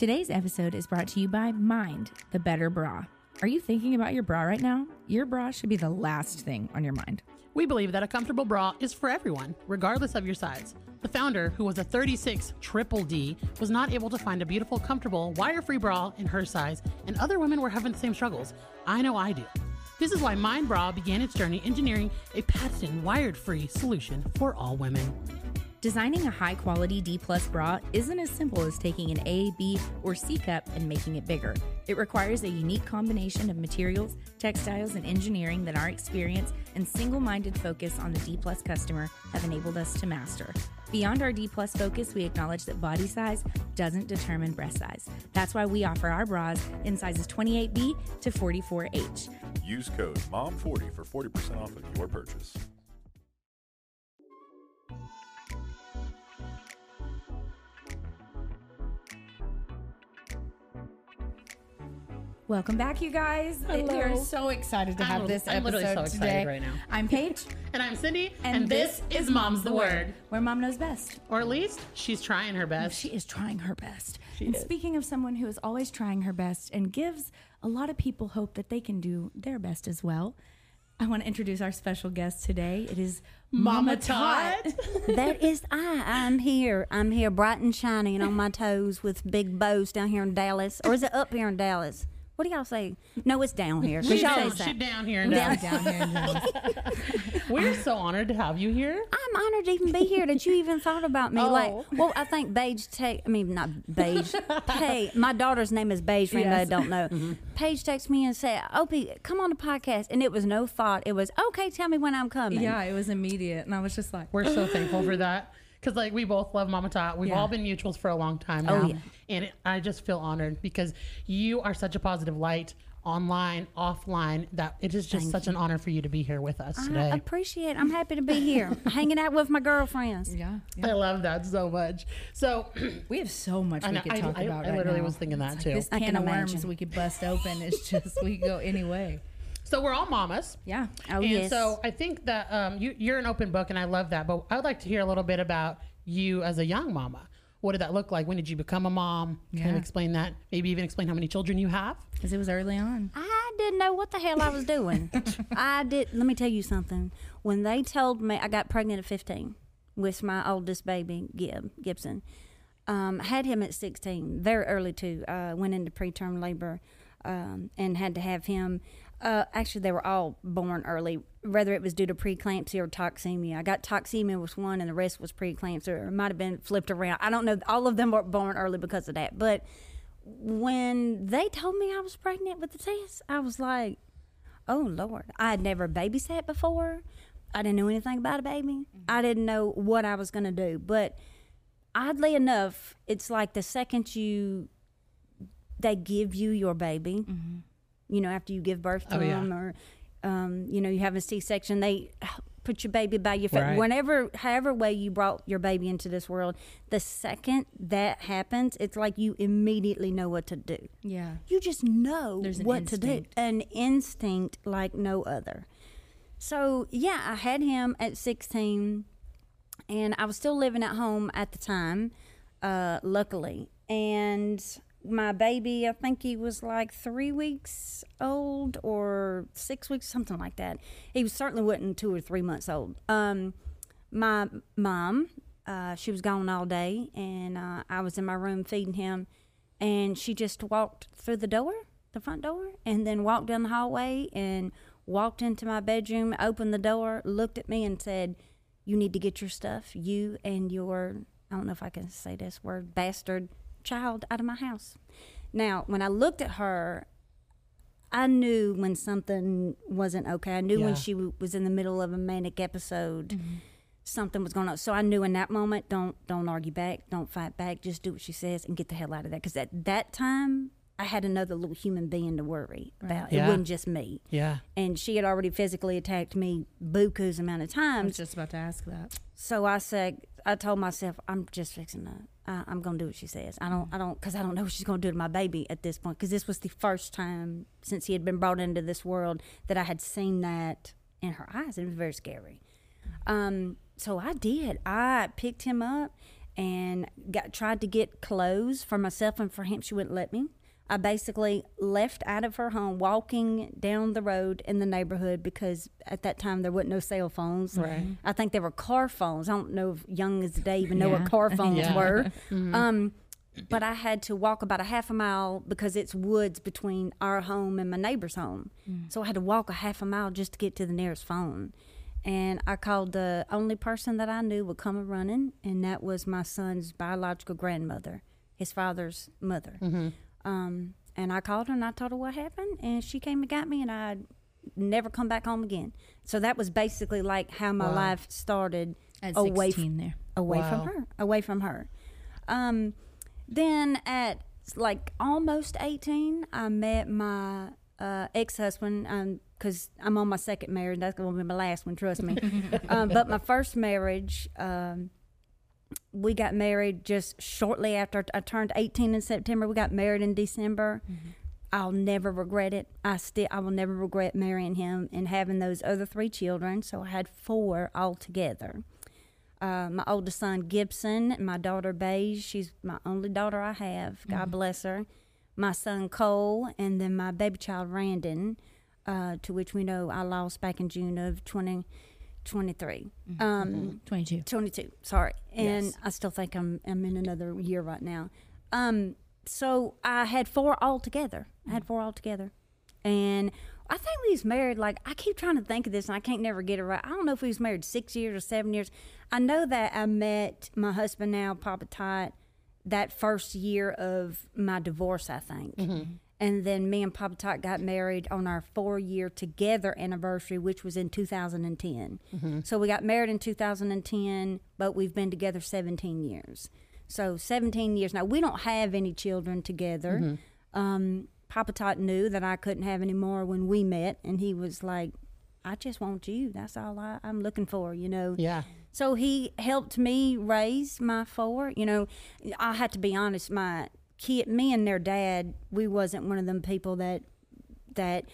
Today's episode is brought to you by Mind, the better bra. Are you thinking about your bra right now? Your bra should be the last thing on your mind. We believe that a comfortable bra is for everyone, regardless of your size. The founder, who was a 36 triple D, was not able to find a beautiful, comfortable, wire free bra in her size, and other women were having the same struggles. I know I do. This is why Mind Bra began its journey engineering a patented wired free solution for all women. Designing a high quality D plus bra isn't as simple as taking an A, B, or C cup and making it bigger. It requires a unique combination of materials, textiles, and engineering that our experience and single minded focus on the D plus customer have enabled us to master. Beyond our D plus focus, we acknowledge that body size doesn't determine breast size. That's why we offer our bras in sizes 28B to 44H. Use code MOM40 for 40% off of your purchase. Welcome back, you guys. We are Hello. so excited to have I'm- this I'm literally episode so excited today. right now. I'm Paige, And I'm Cyndi, and, this, is Mom's the Word. where mom knows best. Or at least she's trying her best. She is trying her best. She and is. speaking of someone who is always trying her best and gives a lot of people hope that they can do their best as well, I want to introduce our special guest today. It is Mama Tot. that is I. I'm here. I'm here, bright and shiny, and on my toes with big bows down here in Dallas, or is it up here in Dallas? What do y'all say? No, it's down here. 'cause She's y'all down, say- she down here. Now. down here in Dallas. We're so honored to have you here. I'm honored to even be here. That you even thought about me. Like, Oh. well, I think Beige. Te- I mean, not Beige. hey, my daughter's name is Beige. For anybody Yes. that don't know, mm-hmm. Paige texted me and said, "Opie, come on the podcast," and it was no thought. It was okay. Tell me when I'm coming. yeah, it was immediate. And I was just like, We're so thankful for that. Because like we both love Mama Tot. We've Yeah. all been mutuals for a long time Oh, now. yeah. And it, I just feel honored because you are such a positive light online, offline, that it is just such an honor for you to be here with us today. I today. appreciate. I'm happy to be here, hanging out with my girlfriends. yeah. I love that so much. So We have so much I we could I- talk I- about. I right literally now. was thinking that It's too. This I can can of worms imagine. we could bust open. It's just we could go any way. So we're all mamas. Yeah. Oh and yes. so I think that um, you, you're an open book, and I love that. But I would like to hear a little bit about you as a young mama. What did that look like? When did you become a mom? Kind of Yeah. explain that. Maybe even explain how many children you have. Because it was early on. I didn't know what the hell I was doing. I did. Let me tell you something. When they told me I got pregnant at 15 with my oldest baby, Gib Gibson, um, had him at 16, very early too. Uh, went into preterm labor um, and had to have him. Uh, actually, they were all born early, whether it was due to preeclampsia or toxemia. I got toxemia was one, and the rest was preeclampsia, or it might have been flipped around. I don't know. All of them were born early because of that. But when they told me I was pregnant with the test, I was like, oh Lord. I had never babysat before. I didn't know anything about a baby. I didn't know what I was going to do. But oddly enough, it's like the second you, they give you your baby, you know, after you give birth to Oh, yeah. them or, um, you know, you have a C section, they put your baby by your face. Right. Whenever, however way you brought your baby into this world, the second that happens, it's like you immediately know what to do. Yeah. You just know what to do. An instinct like no other. So, yeah, I had him at 16, and I was still living at home at the time, uh, luckily. And my baby, I think he was like three weeks old or six weeks, something like that. He certainly wasn't two or three months old. Um, my mom, uh, she was gone all day, and uh, I was in my room feeding him, and she just walked through the door, the front door, and then walked down the hallway and walked into my bedroom, opened the door, looked at me, and said, "You need to get your stuff, you and your I don't know if I can say this word, bastard child, out of my house." Now, when I looked at her, I knew when something wasn't okay. I knew Yeah. when she w- was in the middle of a manic episode, mm-hmm. something was going on. So I knew in that moment, don't don't argue back, don't fight back, just do what she says and get the hell out of there. Because at that time, I had another little human being to worry about. Yeah. It wasn't just me. Yeah. And she had already physically attacked me buku's amount of times. I was just about to ask that. So I said, I told myself, I'm just fixing to, I, I'm going to do what she says. I don't, I don't, because I don't know what she's to do to my baby at this point. Because this was the first time since he had been brought into this world that I had seen that in her eyes. It was very scary. Um, so I did. I picked him up and got tried to get clothes for myself and for him. She wouldn't let me. I basically left out of her home, walking down the road in the neighborhood because at that time there wasn't no cell phones. Right. I think there were car phones. I don't know if young as today even know Yeah. what car phones Yeah. were. Mm-hmm. Um, but I had to walk about a half a mile because it's woods between our home and my neighbor's home. Mm. So I had to walk a half a mile just to get to the nearest phone. And I called the only person that I knew would come a running, and that was my son's biological grandmother, his father's mother. Mm-hmm. Um, and I called her and I told her what happened, and she came and got me, and I never come back home again. So that was basically like how my Wow. life started At away 16 there. away Wow. from her, away from her. Um, then at like almost 18, I met my uh, ex husband because I'm on my second marriage. That's going to be my last one, trust me. um, but my first marriage, um, we got married just shortly after I turned 18 in September. We got married in December. I'll never regret it. I still, I will never regret marrying him and having those other three children. So I had four altogether uh, my oldest son Gibson, and my daughter Beige. She's my only daughter I have. God bless her. My son Cole, and then my baby child Randon, uh, to which we know I lost back in June of 2023. Um, 22. 22, sorry. And Yes. I still think I'm, I'm in another year right now. Um, so I had four altogether. I had four altogether. And I think we was married, like, I keep trying to think of this and I can't never get it right. I don't know if we was married six years or seven years. I know that I met my husband now, Papa Tot, that first year of my divorce, I think. And then me and Papa Tot got married on our four year together anniversary, which was in 2010. So we got married in 2010, but we've been together 17 years. So 17 years. Now, we don't have any children together. Um, Papa Tot knew that I couldn't have any more when we met, and he was like, I just want you. That's all I, I'm looking for, you know. Yeah. So he helped me raise my four. You know, I had to be honest. My kid, me and their dad, we wasn't one of them people that that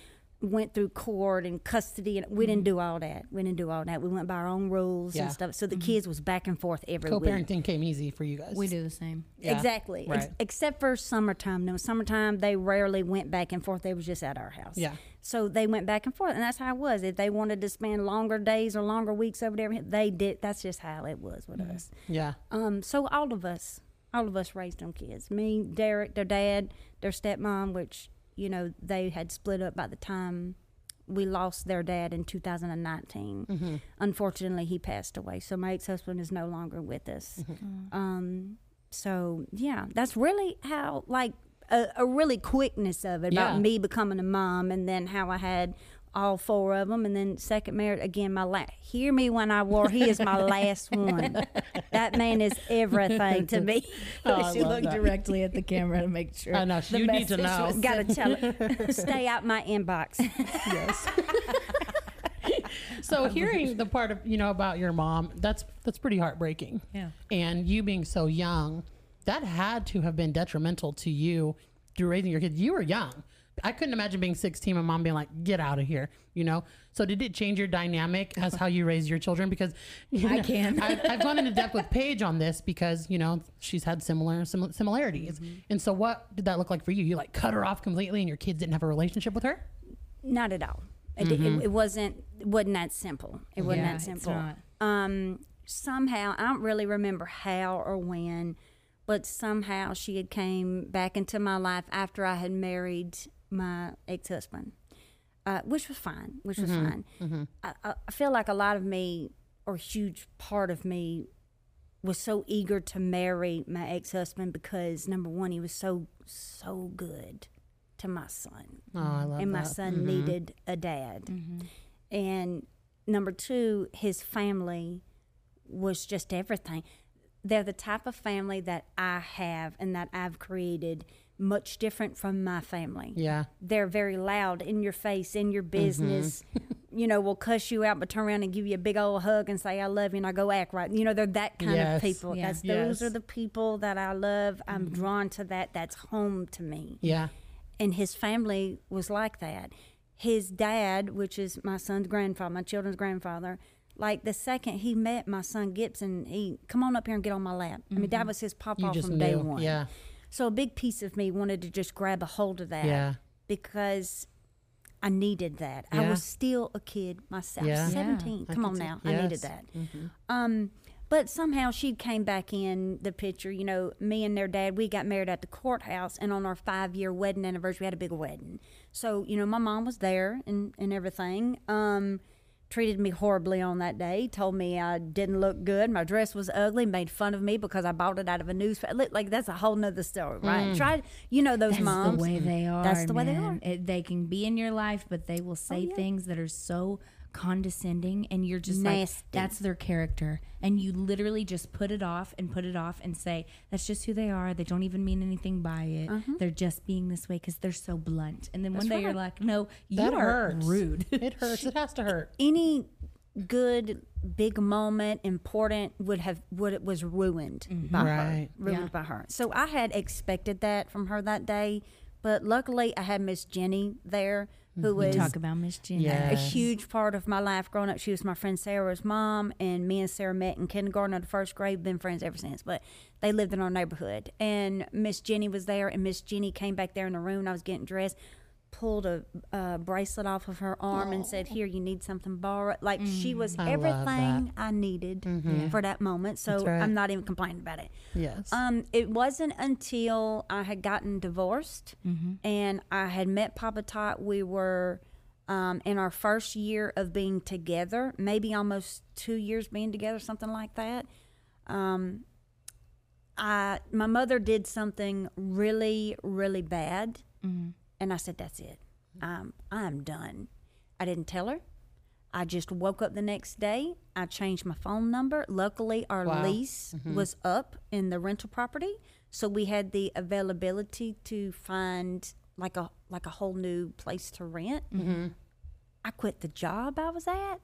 went through court and custody, and we didn't mm-hmm. do all that. We didn't do all that. We went by our own rules Yeah. and stuff. So the mm-hmm. kids was back and forth every week. Co-parenting came easy for you guys. We do the same. Yeah. Exactly. Ex- except for summertime. No, summertime they rarely went back and forth. They was just at our house. Yeah. So they went back and forth, and that's how it was. If they wanted to spend longer days or longer weeks over there, they did. That's just how it was with mm-hmm. us. Yeah. Um, so all of us, all of us raised them kids. Me, Derek, their dad, their stepmom, which you know they had split up by the time we lost their dad in 2019. Mm-hmm. Unfortunately, he passed away. So my ex-husband is no longer with us. Mm-hmm. Mm-hmm. Um, so yeah, that's really how like a, a really quickness of it about me becoming a mom, and then how I had all four of them, and then second marriage again. My last, hear me when I war. He is my last one. That man is everything to me. Oh, she looked that. directly at the camera to make sure. I know. the You need to know. Gotta tell it. Stay out my inbox. yes. so hearing the part of you know about your mom, that's that's pretty heartbreaking. Yeah. And you being so young, that had to have been detrimental to you through raising your kids. You were young. I couldn't imagine being 16 and mom being like, "Get out of here," you know. So did it change your dynamic as how you raise your children? Because you I can. I've, I've gone into depth with Paige on this because you know she's had similar sim- similarities. And so, what did that look like for you? You like cut her off completely, and your kids didn't have a relationship with her. Not at all. It, it, it wasn't. Wasn't that simple. It wasn't Yeah, that simple. Um, somehow I don't really remember how or when, but somehow she had came back into my life after I had married my ex husband, uh, which was fine. Which was mm-hmm. fine. Mm-hmm. I, I I feel like a lot of me, or a huge part of me, was so eager to marry my ex husband because number one, he was so so good to my son Oh, I love and my that. son mm-hmm. needed a dad. And number two, his family was just everything. They're the type of family that I have and that I've created, much different from my family. Yeah. They're very loud in your face, in your business. you know, will cuss you out, but turn around and give you a big old hug and say, I love you, and I go act right. You know, they're that kind Yes. of people. Yeah. That's, Those Yes. are the people that I love. I'm drawn to that. That's home to me Yeah. and his family was like that. His dad, which is my son's grandfather, my children's grandfather, Like the second he met my son Gibson, he come on up here and get on my lap. I mean, that was his Mm-hmm. You papa from day one. Yeah. So a big piece of me wanted to just grab a hold of that. Yeah. Because I needed that. I was still a kid myself. Yeah. Yeah. Seventeen. I Come could on see- now. I needed yes. Mm-hmm. that. Um, but somehow she came back in the picture. You know, me and their dad, we got married at the courthouse, and on our five year wedding anniversary, we had a big wedding. So, you know, my mom was there and, and everything. Um, treated me horribly on that day, told me I didn't look good, my dress was ugly, made fun of me because I bought it out of a newspaper. Like, that's a whole nother story, right? Mm. Try, you know, those That's moms. the way they are. That's the way they are. Oh, It, they can be in your life, but they will say oh, yeah. things that are so condescending, and you're just like, that's their character. And you literally just put it off and put it off and say, that's just who they are. They don't even mean anything by it. Uh-huh. They're just being this way because they're so blunt. And then one day you're like, no, you That are hurts. rude. It hurts. It has to hurt. any good big moment important would have would it was ruined by her ruined Yeah. by her so i had expected that from her that day but luckily i had miss jenny there who mm-hmm. was Talk about Miss Jenny. Yeah. a huge part of my life growing up. She was my friend Sarah's mom, and me and Sarah met in kindergarten or the first grade. Been friends ever since. But they lived in our neighborhood, and Miss Jenny was there, and Miss Jenny came back there in the room. And I was getting dressed, pulled a uh, bracelet off of her arm, and said, "Here, you need something borrowed." Like she was I love everything I needed for that moment. So right. I'm not even complaining about it. Yes. Um, it wasn't until I had gotten divorced and I had met Papa Tot. We were um, in our first year of being together, maybe almost two years being together, something like that. Um, I my mother did something really, really bad, and I said, "That's it. Um, I'm done." I didn't tell her. I just woke up the next day. I changed my phone number. Luckily, our Wow. lease was up in the rental property, so we had the availability to find like a like a whole new place to rent. I quit the job I was at.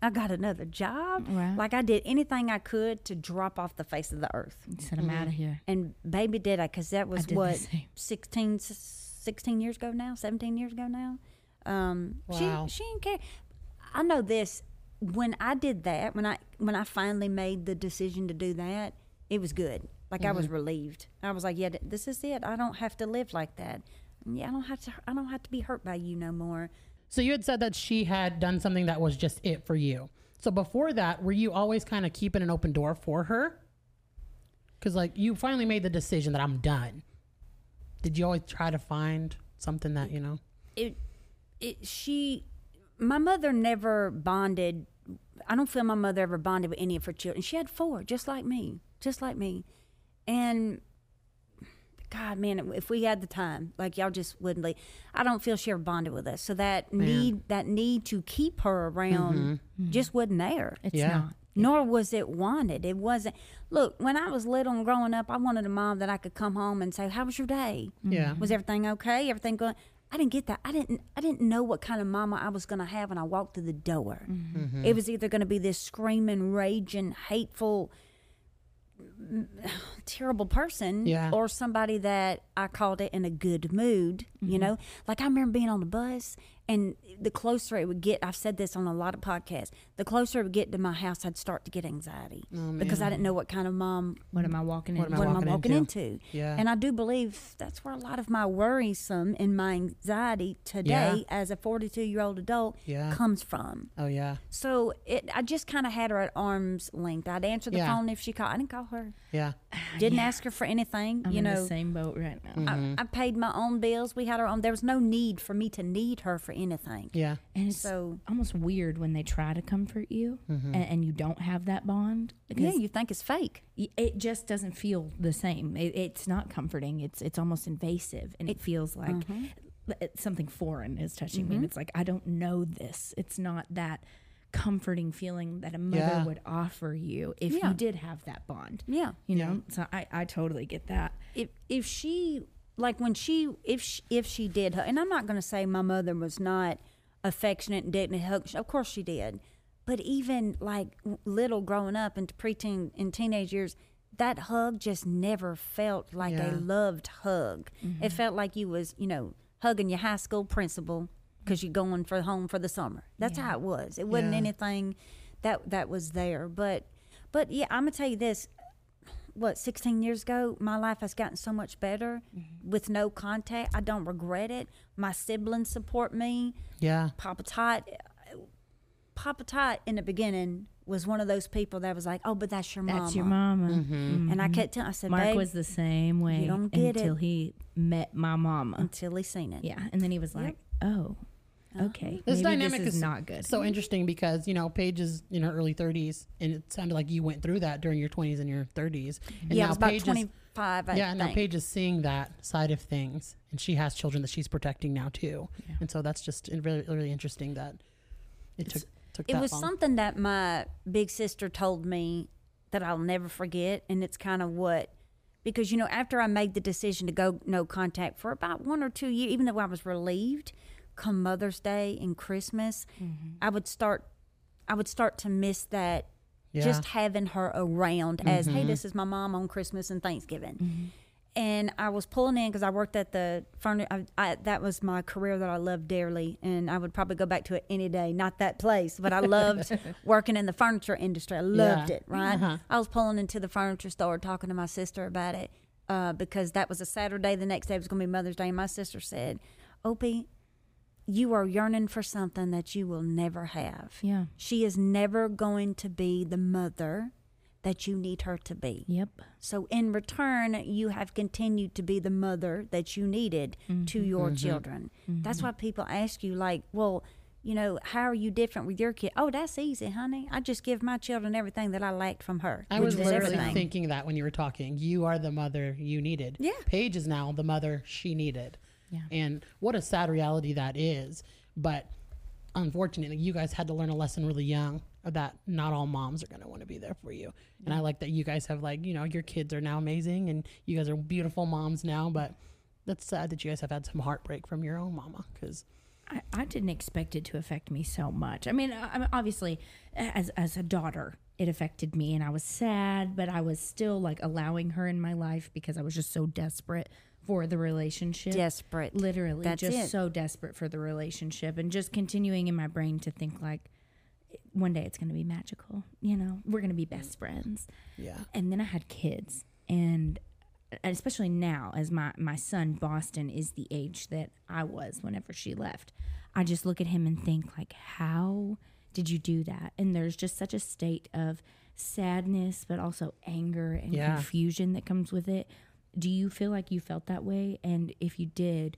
I got another job. Wow. Like I did anything I could to drop off the face of the earth. Said I'm out of here. And baby, did I, because that was what, 16, 16 years ago now, 17 years ago now. Um, Wow. She, she didn't care. I know this. When I did that, when I when I finally made the decision to do that, it was good. Like I Mm-hmm. was relieved. I was like, yeah, this is it. I don't have to live like that. Yeah, I don't have to. I don't have to be hurt by you no more. So you had said that she had done something that was just it for you. So before that, were you always kind of keeping an open door for her? Because like you finally made the decision that I'm done. Did you always try to find something that you know? it it she my mother never bonded i don't feel my mother ever bonded with any of her children. She had four just like me just like me. And god man if we had the time like y'all just wouldn't leave. I don't feel she ever bonded with us. So that need that need to keep her around mm-hmm. just wasn't there. It's Yeah. not. Nor was it wanted. It wasn't. Look, when I was little and growing up, I wanted a mom that I could come home and say, "How was your day? Yeah. Was everything okay? Everything going?" I didn't get that. I didn't. I didn't know what kind of mama I was going to have when I walked through the door. Mm-hmm. It was either going to be this screaming, raging, hateful, terrible person, Yeah. or somebody that I called it in a good mood. Mm-hmm. You know, like I remember being on the bus, and the closer it would get, I've said this on a lot of podcasts. The closer it would get to my house, I'd start to get anxiety oh, because I didn't know what kind of mom What am I walking What am I what am I walking walking into? into? Yeah. And I do believe that's where a lot of my worrisome and my anxiety today as a 42 year old adult Yeah. comes from. Oh yeah. So it, I just kind of had her at arm's length. I'd answer the Yeah. phone if she called. I didn't call her. Yeah. Didn't ask her for anything. I'm you in know, the same boat right now. Mm-hmm. I, I paid my own bills. We had our own. There was no need for me to need her for anything. Yeah. And it's So- almost weird when they try to comfort you Mm-hmm. and, and you don't have that bond. Yeah, you think it's fake. it just doesn't feel the same. It, it's not comforting. It's it's almost invasive, and it, feels like Mm-hmm. something foreign is touching me. And it's like I don't know this. It's not that comforting feeling that a mother Yeah. would offer you if Yeah. you did have that bond. Yeah. You know, so I, I totally get that. if if she like when she if she, if she did and I'm not going to say my mother was not affectionate and didn't hug of course she did but even like little growing up into preteen and teenage years that hug just never felt like Yeah. a loved hug it mm-hmm. felt like you was you know hugging your high school principal because you're going for home for the summer that's how it was it wasn't Yeah. anything that that was there. But but yeah, I'm gonna tell you this. What 16 years ago, my life has gotten so much better with no contact. I don't regret it. My siblings support me. Yeah. Papa Tot, Papa Tot in the beginning was one of those people that was like, "Oh, but that's your mama." That's your mama. Mm-hmm. And I kept telling, I said, Mark was the same way You don't get until it. he met my mama. until he seen it. Yeah, and then he was like, "Oh, Uh-huh. Oh. okay, This dynamic this is, is not good." So interesting because you know Paige is in her early 30s, and it sounded like you went through that during your 20s and your 30s. And yeah, now about Paige is- 25. I yeah, and now. Paige is seeing that side of things, and she has children that she's protecting now too. Yeah. And so that's just really, really interesting that it took took It was long. something that my big sister told me that I'll never forget, and it's kind of what because you know after I made the decision to go no contact for about one or two years, even though I was relieved, come Mother's Day and Christmas, I would start I would start to miss that Yeah. just having her around as hey this is my mom on Christmas and Thanksgiving. And I was pulling in because I worked at the furniture. That was my career that I loved dearly, and I would probably go back to it any day. Not that place, but I loved working in the furniture industry. I loved Yeah. it. Right? Uh-huh. I was pulling into the furniture store talking to my sister about it uh, because that was a Saturday. The next day was going to be Mother's Day. And my sister said, "Opie, you are yearning for something that you will never have. yeah, She is never going to be the mother that you need her to be." yep, So in return, you have continued to be the mother that you needed mm-hmm. to your mm-hmm. children. That's mm-hmm. why people ask you, like, well, you know, how are you different with your kid? Oh, that's easy, honey. I just give my children everything that I lacked from her. I was was literally everything. thinking that when you were talking. You are the mother you needed. Yeah. Paige is now the mother she needed. Yeah. And what a sad reality that is. But unfortunately, you guys had to learn a lesson really young that not all moms are going to want to be there for you. And I like that you guys have, like, you know, your kids are now amazing and you guys are beautiful moms now. But that's sad that you guys have had some heartbreak from your own mama because. I, I didn't expect it to affect me so much. I mean, I, I mean, obviously, as as a daughter, it affected me, and I was sad, but I was still like allowing her in my life because I was just so desperate for the relationship. Desperate. literally, That's just it. so desperate for the relationship, and just continuing in my brain to think like, one day it's going to be magical. You know, we're going to be best friends Yeah. and then I had kids, and and especially now, as my my son Boston is the age that I was whenever she left, I just look at him and think like, how did you do that? And there's just such a state of sadness, but also anger and Yeah. confusion that comes with it. Do you feel like you felt that way? And if you did,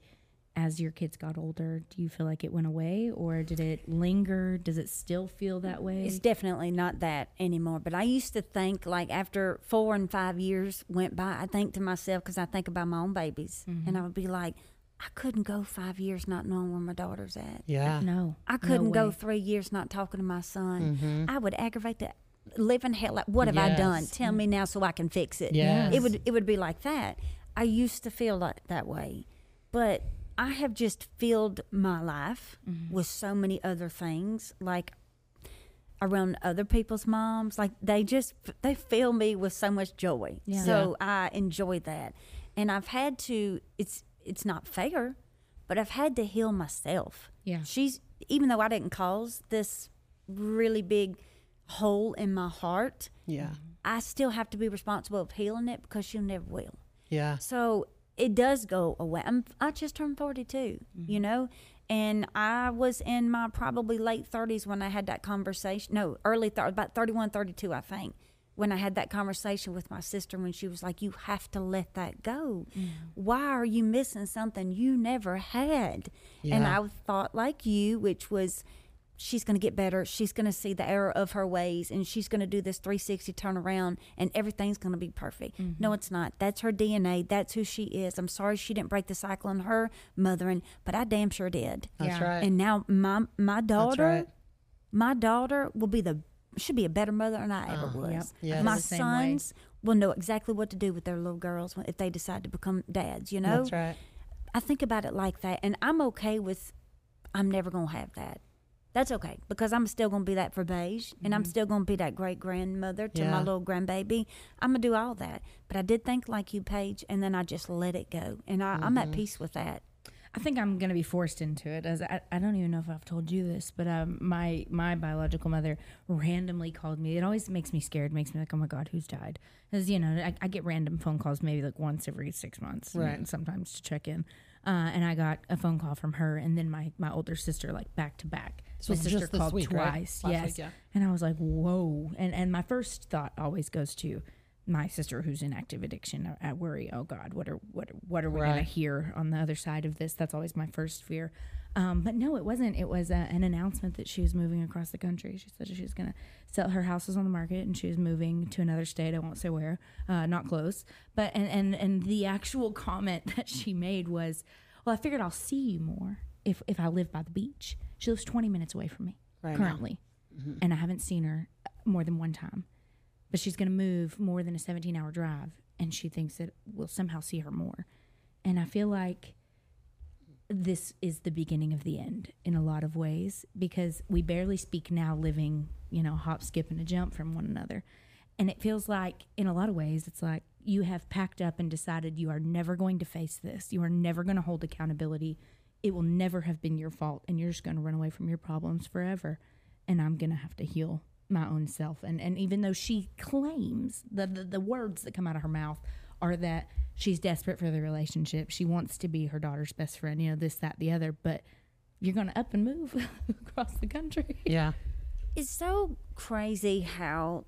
as your kids got older, do you feel like it went away or did it linger? Does it still feel that way? It's definitely not that anymore. But I used to think, like, after four and five years went by, I think to myself, because I think about my own babies, and I would be like, I couldn't go five years not knowing where my daughter's at. Yeah. no. I couldn't go three years not talking to my son. Mm-hmm. I would aggravate the living hell. Like, what have I done? Tell me now so I can fix it. Yes. It would it would be like that. I used to feel like that way, but I have just filled my life Mm-hmm. with so many other things, like around other people's moms. Like they just they fill me with so much joy. Yeah. So I enjoy that, and I've had to. It's it's not fair, but I've had to heal myself. Yeah. She's even though I didn't cause this really big hole in my heart, Yeah. I still have to be responsible of healing it because you never will. Yeah. So it does go away. I'm, I just turned 42, you mm-hmm. know, and I was in my probably late 30s when I had that conversation. No, early, thir- about 31, 32, I think, when I had that conversation with my sister when she was like, You have to let that go. Mm. Why are you missing something you never had? And I thought, like you, which was, she's going to get better. She's going to see the error of her ways and she's going to do this 360 turnaround and everything's going to be perfect. No, mm-hmm. it's not. That's her DNA. That's who she is. I'm sorry she didn't break the cycle on her mothering, but I damn sure did. That's Yeah. right. And now my my daughter, right. my daughter will be the should be a better mother than I ever uh, was. yep. Yes. My The same way. sons will know exactly what to do with their little girls when- if they decide to become dads. You know, That's right. I think about it like that, and I'm okay with. I'm never gonna have that. That's okay because I'm still gonna be that for beige, and I'm still gonna be that great grandmother to my little grandbaby. I'm gonna do all that, but I did think like you, Paige, and then I just let it go, and I, I'm at peace with that. I think I'm gonna be forced into it. As I, I don't even know if I've told you this, but um, my my biological mother randomly called me. It always makes me scared. Makes me like, oh my god, who's died? Because you know, I, I get random phone calls maybe like once every six months, Right. And sometimes to check in. Uh, and I got a phone call from her, and then my my older sister, like back to back. This My was sister just called week, right? twice. Last yes, week, yeah. and I was like, whoa. And and my first thought always goes to my sister who's in active addiction. I, I worry, oh God, what are what what are we gonna hear on the other side of this? That's always my first fear. Um, but no, it wasn't. It was uh an announcement that she was moving across the country. She said she was gonna sell her house was on the market and she was moving to another state. I won't say where, uh, not close. But and and and the actual comment that she made was, well, I figured I'll see you more if if I live by the beach. She lives twenty minutes away from me Right currently, mm-hmm. and I haven't seen her more than one time. But she's going to move more than a 17 hour drive, and she thinks that we'll somehow see her more. And I feel like this is the beginning of the end in a lot of ways because we barely speak now, living, you know, hop, skip, and a jump from one another. And it feels like, in a lot of ways, it's like you have packed up and decided you are never going to face this. You are never going to hold accountability. It will never have been your fault, and you're just going to run away from your problems forever. And I'm going to have to heal my own self. And and even though she claims the, the the words that come out of her mouth are that she's desperate for the relationship, she wants to be her daughter's best friend, you know, this, that, the other, but you're going to up and move across the country. Yeah. It's so crazy how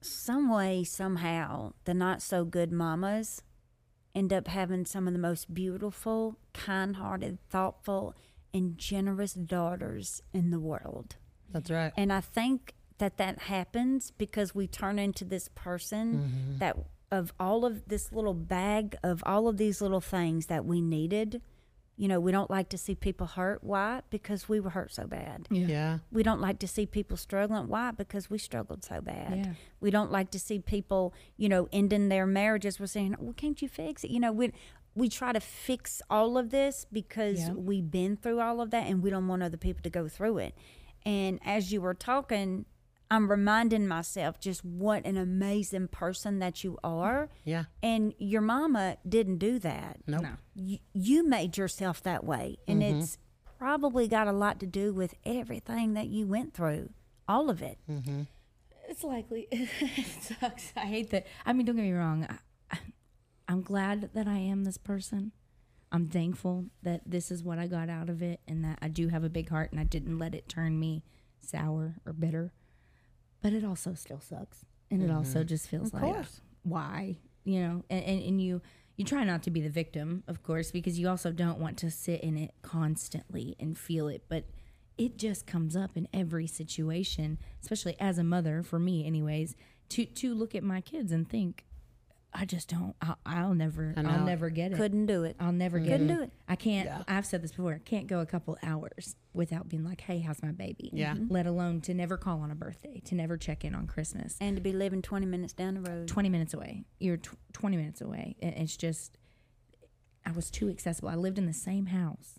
some way, somehow, the not so good mamas end up having some of the most beautiful, kind hearted, thoughtful, and generous daughters in the world. That's right. And I think that that happens because we turn into this person mm-hmm. that of all of this little bag of all of these little things that we needed. You know, we don't like to see people hurt. Why? Because we were hurt so bad. Yeah. We don't like to see people struggling. Why? Because we struggled so bad. Yeah. We don't like to see people, you know, ending their marriages. We're saying, well, can't you fix it? You know, we we try to fix all of this because Yep. we've been through all of that and we don't want other people to go through it. And as you were talking, I'm reminding myself just what an amazing person that you are. Yeah. And your mama didn't do that Nope. No. you, you made yourself that way and Mm-hmm. it's probably got a lot to do with everything that you went through all of it Mm-hmm. It's likely. it sucks. I hate that. I mean, don't get me wrong. I, I'm glad that I am this person. I'm thankful that this is what I got out of it and that I do have a big heart and I didn't let it turn me sour or bitter. But it also still sucks. And it also mm-hmm. just feels like course. why? You know, and, and, and you you try not to be the victim, of course, because you also don't want to sit in it constantly and feel it. But it just comes up in every situation, especially as a mother, for me, anyways, to to look at my kids and think, I just don't. I'll, I'll never. I I'll never get it. couldn't do it I'll never get it. Couldn't it. do it. I can't. Yeah. I've said this before. I can't go a couple hours without being like, "Hey, how's my baby?" Yeah. Mhm. Let alone to never call on a birthday, to never check in on Christmas. and to be living 20 minutes down the road 20 minutes away. You're tw- 20 minutes away. And it's just, I was too accessible. I lived in the same house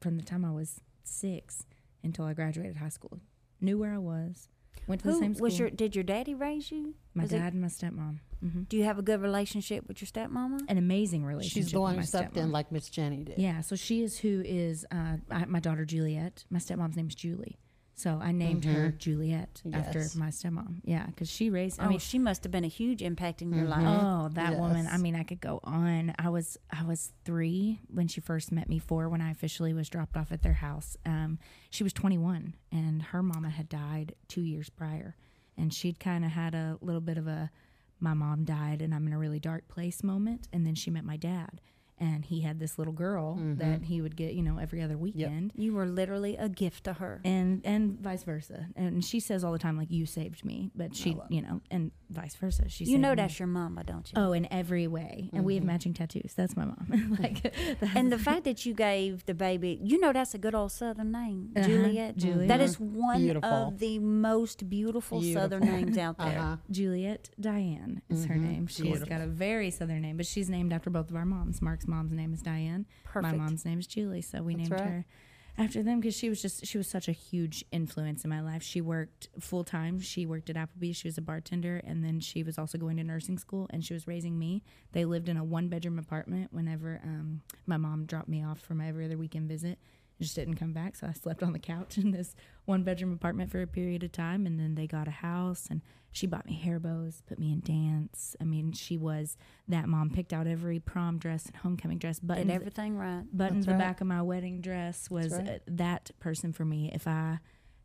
from the time I was six until I graduated high school. Knew where I was. Went to the who same school. was your did your daddy raise you my Was it- dad and my stepmom. Hmm do you have a good relationship with your stepmama An amazing relationship. She's the one who stepped in like Miss Jenny did. Yeah, so she is who is uh, I, my daughter Juliet. My stepmom's name is Julie. So I named her Juliet after my stepmom. Yeah, because she raised. I oh mean, she must have been a huge impact in your life Oh, that woman. I mean, I could go on. I was I was three when she first met me. Four when I officially was dropped off at their house. Um, she was 21, and her mama had died two years prior, and she'd kind of had a little bit of a my mom died and I'm in a really dark place moment. And then she met my dad, and he had this little girl that he would get, you know, every other weekend you were literally a gift to her and and vice versa. And she says all the time, like you saved me, but she, you know, and vice versa. She, you saved know me. that's your mama don't you Oh, in every way, and we have matching tattoos. That's my mom. like, that's, and the fact that you gave the baby, you know, that's a good old Southern name, Uh-huh, Juliet. Juliet. That is one Beautiful. of the most beautiful, Southern names out there. Uh-huh. Juliet Diane is her name. She's got a very southern name, but she's named after both of our moms. Mark's mom's name is Diane. My mom's name is Julie, so we named right. her after them because she was just she was such a huge influence in my life. She worked full time. She worked at Applebee's. She was a bartender, and then she was also going to nursing school, and she was raising me. They lived in a one bedroom apartment. Whenever um, my mom dropped me off for my every other weekend visit, just didn't come back, so I slept on the couch in this one bedroom apartment for a period of time, and then they got a house and she bought me hair bows, put me in dance. I mean, she was that mom. Picked out every prom dress and homecoming dress, buttoned Did everything right. buttoned That's the right. back of my wedding dress was right. uh, that person for me if i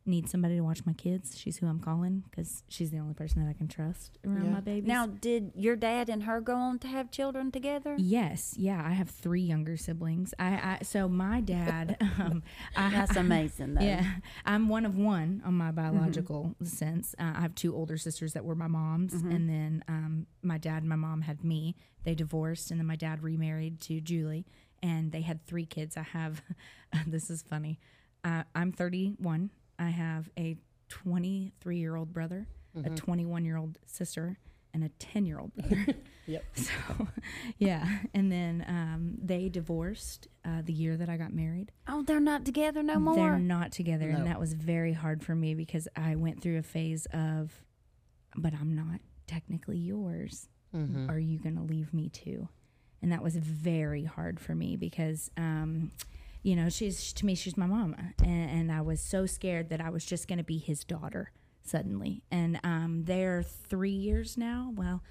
need somebody to watch my kids. She's who i'm calling because she's the only person that i can trust around Yeah. my babies. Now, did your dad and her go on to have children together? yes. Yeah i have three younger siblings. I, I so my dad um I, That's amazing, though. yeah i'm one of one on my biological sense. Uh, i have two older sisters that were my moms and then um, my dad and my mom had me. They divorced and then my dad remarried to julie and they had three kids. I have this is funny. Uh, i'm 31 i have a 23 year old brother a 21 year old sister and a 10 year old brother Yep. so yeah and then um, they divorced uh, the year that i got married Oh, they're not together no more. they're not together, No. and that was very hard for me because I went through a phase of, but I'm not technically yours. Mm-hmm. Are you going to leave me too? And that was very hard for me because, um, you know, she's to me, she's my mama, and, and I was so scared that I was just going to be his daughter suddenly. And um, they're three years now. Well,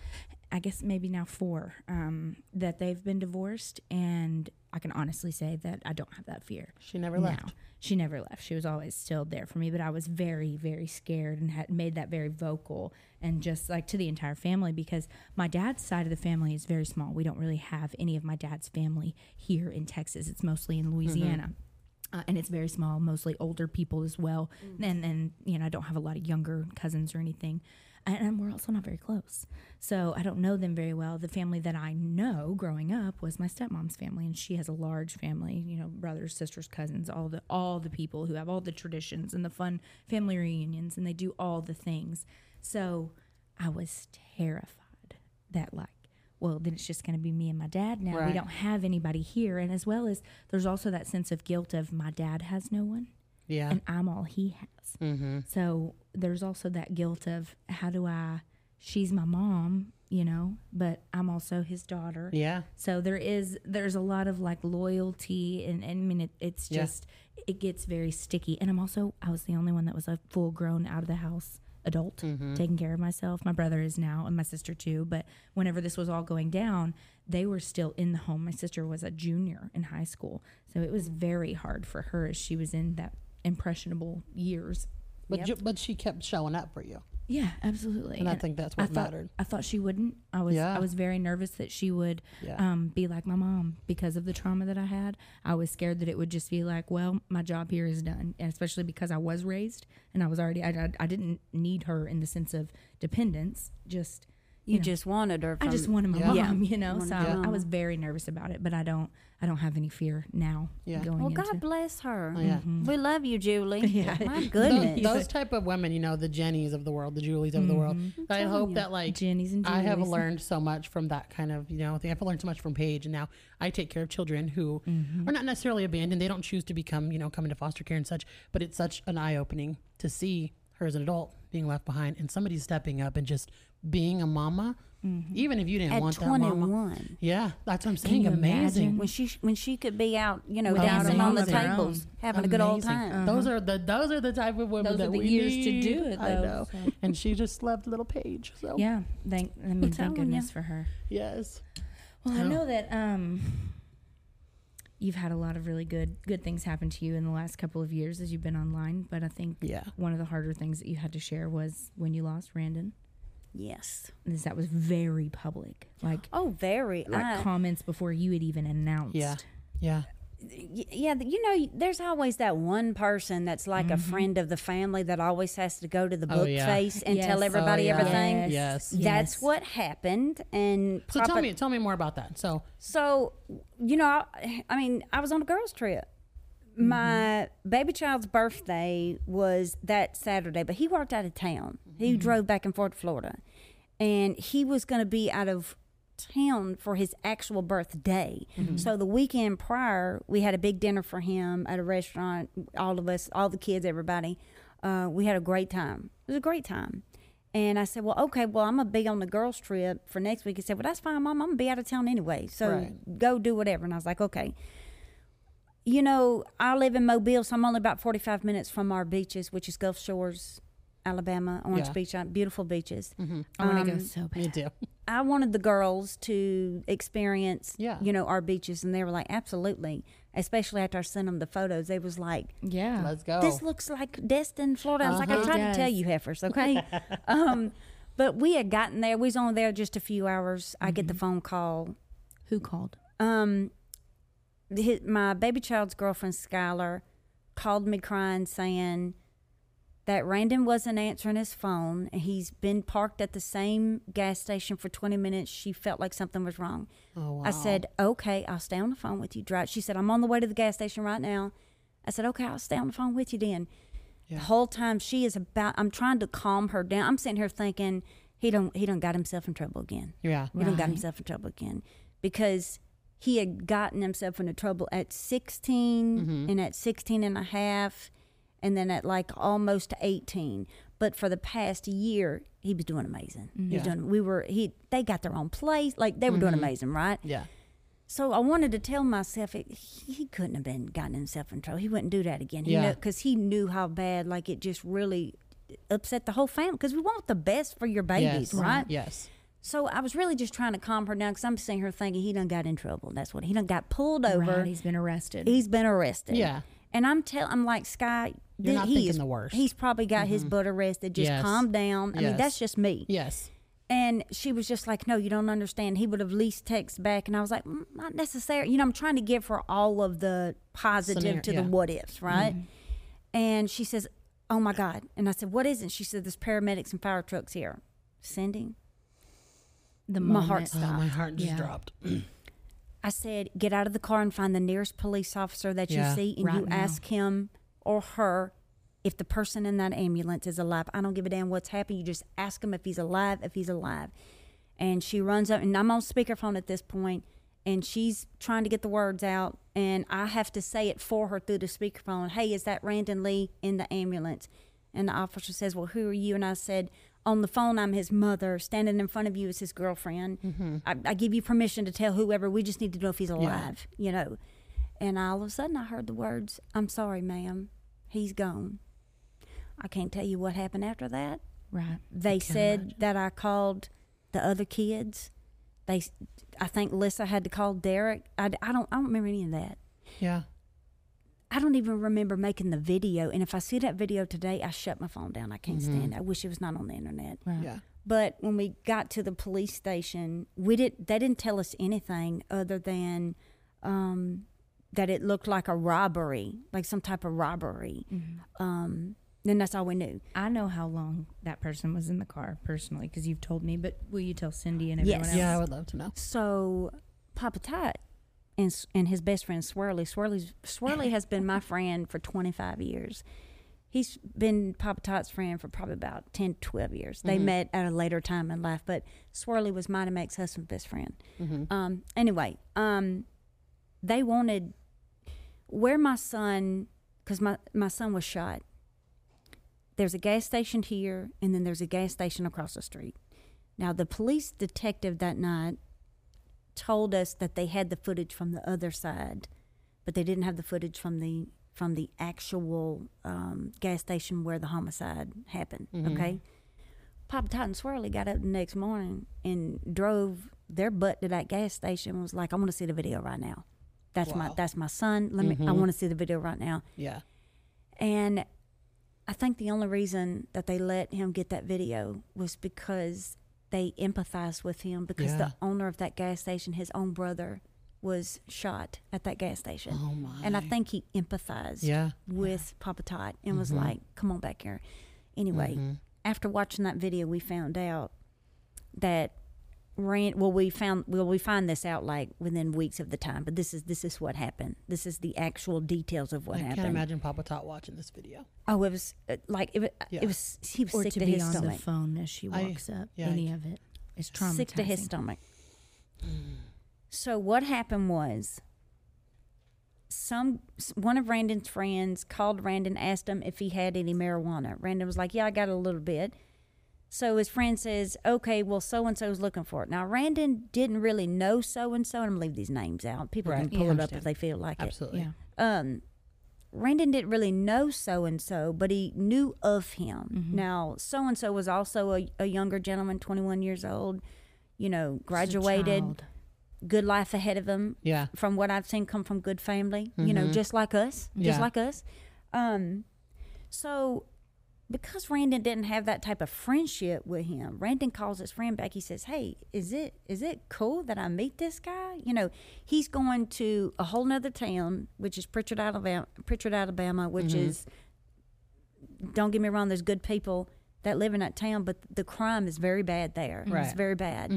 I guess maybe now four um, that they've been divorced, and I can honestly say that I don't have that fear. She never left. She never left. She was always still there for me, but I was very, very scared and had made that very vocal and just like to the entire family because my dad's side of the family is very small. We don't really have any of my dad's family here in Texas. It's mostly in Louisiana. Uh, and it's very small, mostly older people as well. And then, you know, I don't have a lot of younger cousins or anything. And, and we're also not very close. So I don't know them very well. The family that I know growing up was my stepmom's family, and she has a large family, you know, brothers, sisters, cousins, all the all the people who have all the traditions and the fun family reunions, and they do all the things. So I was terrified that like well then it's just going to be me and my dad now we don't have anybody here and as well as there's also that sense of guilt of my dad has no one Yeah. and i'm all he has mm-hmm. so there's also that guilt of how do i she's my mom you know but i'm also his daughter Yeah. so there is there's a lot of like loyalty and, and I mean it, it's Yeah. just it gets very sticky. And I'm also I was the only one that was a full grown out of the house adult Mm-hmm. taking care of myself. My brother is now and my sister too. But whenever this was all going down, they were still in the home. My sister was a junior in high school. So it was very hard for her as she was in that impressionable years. But Yep. ju- but she kept showing up for you, Yeah, absolutely. and I think that's what I what thought, mattered. I thought she wouldn't. I was Yeah. I was very nervous that she would Yeah. um, be like my mom because of the trauma that I had. I was scared that it would just be like, well, my job here is done, and especially because I was raised and I was already I, I, I didn't need her in the sense of dependence. Just You, know, just wanted her. I just wanted my Yeah. mom, you know. So I, I was very nervous about it, but I don't I don't have any fear now Yeah. going Well, into. God bless her. Oh, yeah. We love you, Julie. Yeah. My Those, goodness. those type of women, you know, the Jennies of the world, the Julies of the world. I hope you. that like Jenny's and I have learned so much from that kind of, you know, I I've learned so much from Paige, and now I take care of children who Mm-hmm. are not necessarily abandoned. They don't choose to become, you know, come into foster care and such. But it's such an eye opening to see her as an adult being left behind, and somebody stepping up and just being a mama, even if you didn't At want that mama. 21. Yeah, that's what I'm saying. Amazing. When she when she could be out, you know, dancing on the a home of her tables, having a good old Amazing. time. Those are the those are the type of women Uh-huh. Those that we years to do it, I though, know. so. And she just loved little Paige. So Yeah, thank I mean, thank goodness for her. yes. Well, I know that um, you've had a lot of really good good things happen to you in the last couple of years as you've been online. But I think Yeah. one of the harder things that you had to share was when you lost Randon. Yes. Is that was very public, like Oh, very. like I- comments before you had even announced. Yeah. Yeah. yeah, you know, there's always that one person that's like a friend of the family that always has to go to the Mm-hmm. Oh, yeah. face and tell everybody Oh, yeah. everything. Yes. Yes. Yes. That's what happened. And So tell me, tell me more about that. So So, you know, I, I mean, I was on a girls' trip. Mm-hmm. My baby child's birthday was that Saturday, but he worked out of town. He mm-hmm. drove back and forth to Florida. And he was going to be out of town for his actual birthday. Mm-hmm. So the weekend prior, we had a big dinner for him at a restaurant. All of us, all the kids, everybody. Uh, we had a great time. It was a great time. And I said, well, okay, well, I'm gonna be on the girls' trip for next week. He said, well, that's fine, mom. I'm gonna be out of town anyway, so Right. go do whatever. And I was like, okay. You know, I live in Mobile, so I'm only about 45 minutes from our beaches, which is Gulf Shores, Alabama, Orange Yeah. Beach, uh, beautiful beaches. I want to Um, go so bad. Me too. I wanted the girls to experience, Yeah. you know, our beaches, and they were like, absolutely. Especially after I sent them the photos, they was like, Yeah. Let's go. this looks like Destin, Florida. I was like, I Uh-huh. tried It to tell you heifers, okay? um, but we had gotten there. We was only there just a few hours. I get the Mm-hmm. phone call. Who called? Um, his, my baby child's girlfriend, Skylar, called me crying, saying that Randon wasn't answering his phone. and He's been parked at the same gas station for 20 minutes. She felt like something was wrong. oh, wow. I said, okay, I'll stay on the phone with you. Drive. She said, I'm on the way to the gas station right now. I said, okay, I'll stay on the phone with you then. Yeah. The whole time she is about, I'm trying to calm her down. I'm sitting here thinking, he don't, he don't got himself in trouble again. yeah. He don't got himself in trouble again because he had gotten himself into trouble at 16 Mm-hmm. and at 16 and a half and then at like almost 18 but for the past year he was doing amazing he was Yeah. doing we were he they got their own place like they were doing amazing right Yeah. so I wanted to tell myself it, he couldn't have been gotten himself in trouble. He wouldn't do that again. Yeah. because he knew how bad like it just really upset the whole family because we want the best for your babies, yes. right? Yes. So I was really just trying to calm her down because I'm sitting here thinking he done got in trouble. That's what he done got pulled over. Right, he's been arrested. He's been arrested. Yeah. And I'm tell I'm like Sky. You're not he is- the worst. He's probably got his butt arrested. Just Yes. calm down. I mean, that's just me. Yes. And she was just like, "No, you don't understand." He would have least text back, and I was like, mm, "Not necessary." You know, I'm trying to give her all of the positive Scenario- to yeah. the what ifs, right? And she says, "Oh my God!" And I said, "What is it?" She said, "There's paramedics and fire trucks here." Cyndi, the my moment. heart Oh, stopped. my heart just Yeah. dropped. I said, get out of the car and find the nearest police officer that Yeah. you see, and Right you now. ask him or her if the person in that ambulance is alive. I don't give a damn what's happened. You just ask him if he's alive, if he's alive. And she runs up, and I'm on speakerphone at this point, and she's trying to get the words out, and I have to say it for her through the speakerphone. Hey, is that Randon Lee in the ambulance? And the officer says, Well, who are you? And I said, On the phone, I'm his mother. Standing in front of you is his girlfriend. I, I give you permission to tell whoever. We just need to know if he's alive, you know. And all of a sudden, I heard the words, I'm sorry, ma'am. He's gone. I can't tell you what happened after that. Right. They said that I called the other kids. They, I think Lissa had to call Derek. I, I don't, I don't remember any of that. Yeah. I don't even remember making the video. And if I see that video today, I shut my phone down. I can't stand it. I wish it was not on the internet. Right. Yeah. But when we got to the police station, we did. They didn't tell us anything other than um, that it looked like a robbery, like some type of robbery. Um, then that's all we knew. I know how long that person was in the car personally because you've told me. But will you tell Cyndi and everyone Yes. else? Yeah, I would love to know. So Papa Tot and and his best friend Swirly, Swirly's Swirly has been my friend for 25 years. He's been Papa Tot's friend for probably about 10, 12 years. They met at a later time in life, but Swirly was mine and Max husband's best friend. Um, anyway, um, they wanted where my son, because my, my son was shot. There's a gas station here, and then there's a gas station across the street. Now, the police detective that night told us that they had the footage from the other side, but they didn't have the footage from the from the actual um, gas station where the homicide happened. Okay, Papa Tot and Swirly got up the next morning and drove their butt to that gas station. and Was like, I want to see the video right now. That's my that's my son. Let me. I want to see the video right now. Yeah. And I think the only reason that they let him get that video was because they empathized with him because Yeah. the owner of that gas station, his own brother, was shot at that gas station. Oh my. And I think he empathized Yeah. with Papa Tot and was Mm-hmm. like, come on back here. Anyway, after watching that video, we found out that Rand, well, we found, well, we find this out like within weeks of the time, but this is, this is what happened. This is the actual details of what I happened. can't imagine Papa Tot watching this video. Oh, it was uh, like it was. Yeah. It was. He was Or sick to to, be his on stomach. the phone as she I- walks up. yeah, I- Any of it is traumatizing. Sick to his stomach. So what happened was some one of Randon's friends called Randon, asked him if he had any marijuana. Randon was like, "Yeah, I got a little bit." So his friend says, "Okay, well, so and so's looking for it." Now Randon didn't really know so and so, and I'm gonna leave these names out. People Right. can pull Yeah, it up if they feel like it Absolutely. Yeah. um, Randon didn't really know so and so, but he knew of him. Mm-hmm. Now, so and so was also a, a younger gentleman, 21 years old, you know, graduated, good life ahead of him. Yeah. From what I've seen, come from good family, you know, just like us, just Yeah. like us. Um, so because Randon didn't have that type of friendship with him, Randon calls his friend back. He says, "Hey, is it is it cool that I meet this guy? You know, he's going to a whole nother town, which is Prichard, Alabama. Prichard, Alabama, which is don't get me wrong. There's good people that live in that town, but the crime is very bad there. It's very bad.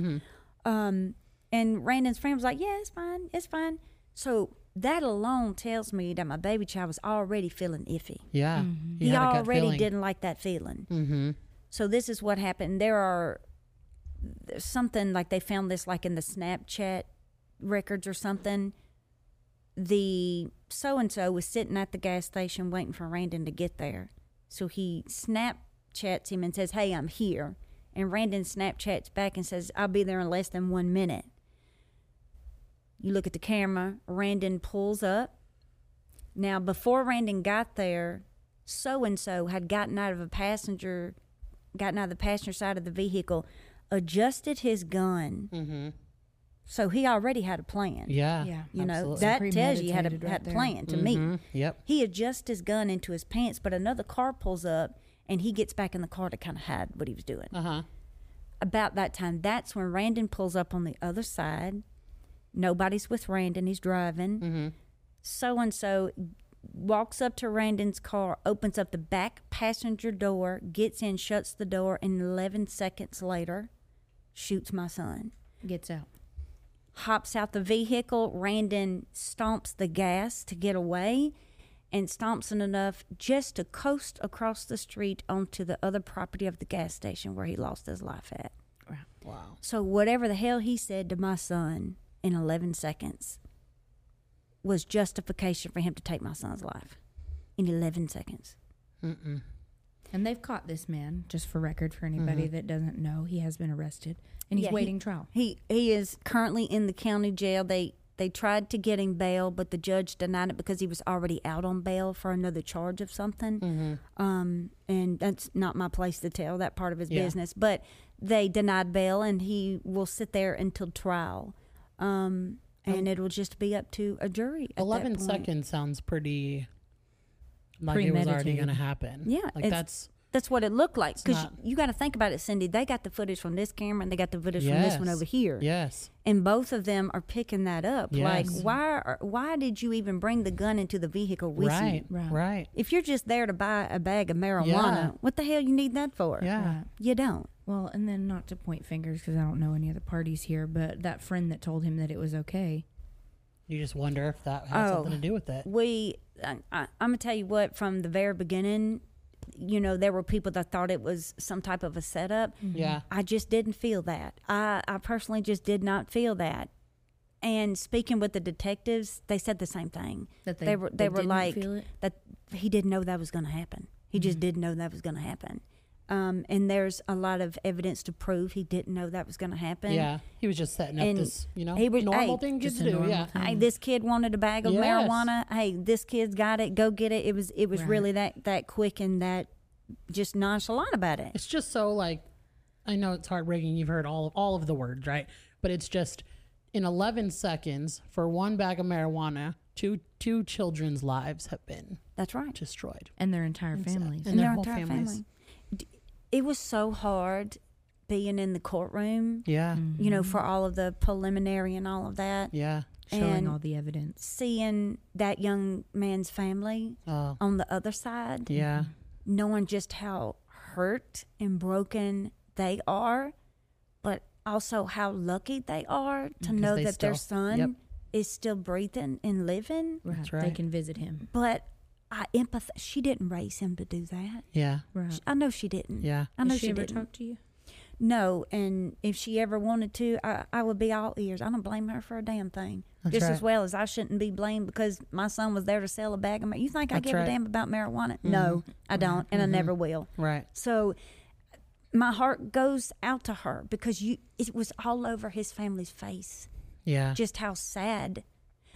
Um, and Randon's friend was like, "Yeah, it's fine, it's fine." So that alone tells me that my baby child was already feeling iffy. Yeah. He, had a gut already didn't like that feeling. Mm-hmm. So this is what happened. There are there's something like they found this like in the Snapchat records or something. The so and so was sitting at the gas station waiting for Randon to get there. So he Snapchats him and says, "Hey, I'm here." And Randon Snapchats back and says, "I'll be there in less than one minute." You look at the camera. Randon pulls up. Now, before Randon got there, so and so had gotten out of a passenger, gotten out of the passenger side of the vehicle, adjusted his gun. Mm-hmm. So he already had a plan. Yeah. Yeah. You know, absolutely. that tells you he had a, right had a plan to me. Mhm. Yep. He adjusts his gun into his pants, but another car pulls up and he gets back in the car to kind of hide what he was doing. Uh huh. About that time, that's when Randon pulls up on the other side. Nobody's with Randon, he's driving. So and so walks up to Randon's car, opens up the back passenger door, gets in, shuts the door, and 11 seconds later, shoots my son. Gets out. Hops out the vehicle. Randon stomps the gas to get away and stomps it enough just to coast across the street onto the other property of the gas station where he lost his life at. Wow. So, whatever the hell he said to my son in 11 seconds was justification for him to take my son's life in 11 seconds. Mm-mm. And they've caught this man, just for record, for anybody that doesn't know, he has been arrested and he's Yeah, he- waiting trial. He he is currently in the county jail. They they tried to get him bail, but the judge denied it because he was already out on bail for another charge of something. Mm-hmm. Um, and that's not my place to tell that part of his Yeah. business. But they denied bail, and he will sit there until trial. Um, and it'll just be up to a jury. Eleven seconds sounds pretty like it was already going to happen. Yeah, Like that's That's what it looked like. Because you got to think about it, Cyndi. They got the footage from this camera, and they got the footage from this one over here. yes. and both of them are picking that up. Like, why? Are, why did you even bring the gun into the vehicle with Right. you? Right. Right. If you're just there to buy a bag of marijuana, Yeah. what the hell you need that for? Yeah. Right. you don't. Well, and then not to point fingers because I don't know any other parties here, but that friend that told him that it was okay. You just wonder if that had Oh. something to do with it. We, I, I, I'm gonna tell you what. From the very beginning, you know, there were people that thought it was some type of a setup. Yeah. I just didn't feel that. I, I personally just did not feel that. And speaking with the detectives, they said the same thing. That they, They were- they were didn't like- feel it. that he didn't know that was going to happen. He just Mm-hmm. didn't know that was going to happen. Um, and there's a lot of evidence to prove he didn't know that was going to happen. Yeah. He was just setting up And this, you know, he was- normal hey, thing just to do. Yeah. thing. Hey, this kid wanted a bag of Yes. marijuana. Hey, this kid's got it. Go get it. It was it was Right. really that that quick and that just nonchalant about it. It's just so like I know it's heartbreaking. You've heard all of all of the words, right? But it's just in 11 seconds for one bag of marijuana, two two children's lives have been That's right. destroyed. and their entire And so- families. and their Their whole entire families. family. D- It was so hard being in the courtroom. Yeah. Mm-hmm. You know, for all of the preliminary and all of that. Yeah. showing and- all the evidence. Seeing that young man's family Oh. on the other side. Yeah. Mm-hmm. knowing just how hurt and broken they are, but also how lucky they are to know they that their son yep. is still breathing and living. Right. They right. can visit him. But I empathize. She didn't raise him to do that. Yeah. Right. I know she didn't. Yeah. I know Has she, she ever didn't. talked to you? no. And if she ever wanted to, I, I would be all ears. I don't blame her for a damn thing. That's Just as well as I shouldn't be blamed because my son was there to sell a bag of marijuana. You think I That's give right. a damn about marijuana? Mm-hmm. No, I mm-hmm. don't, and I mm-hmm. never will. Right. So my heart goes out to her because you it was all over his family's face Yeah. just how sad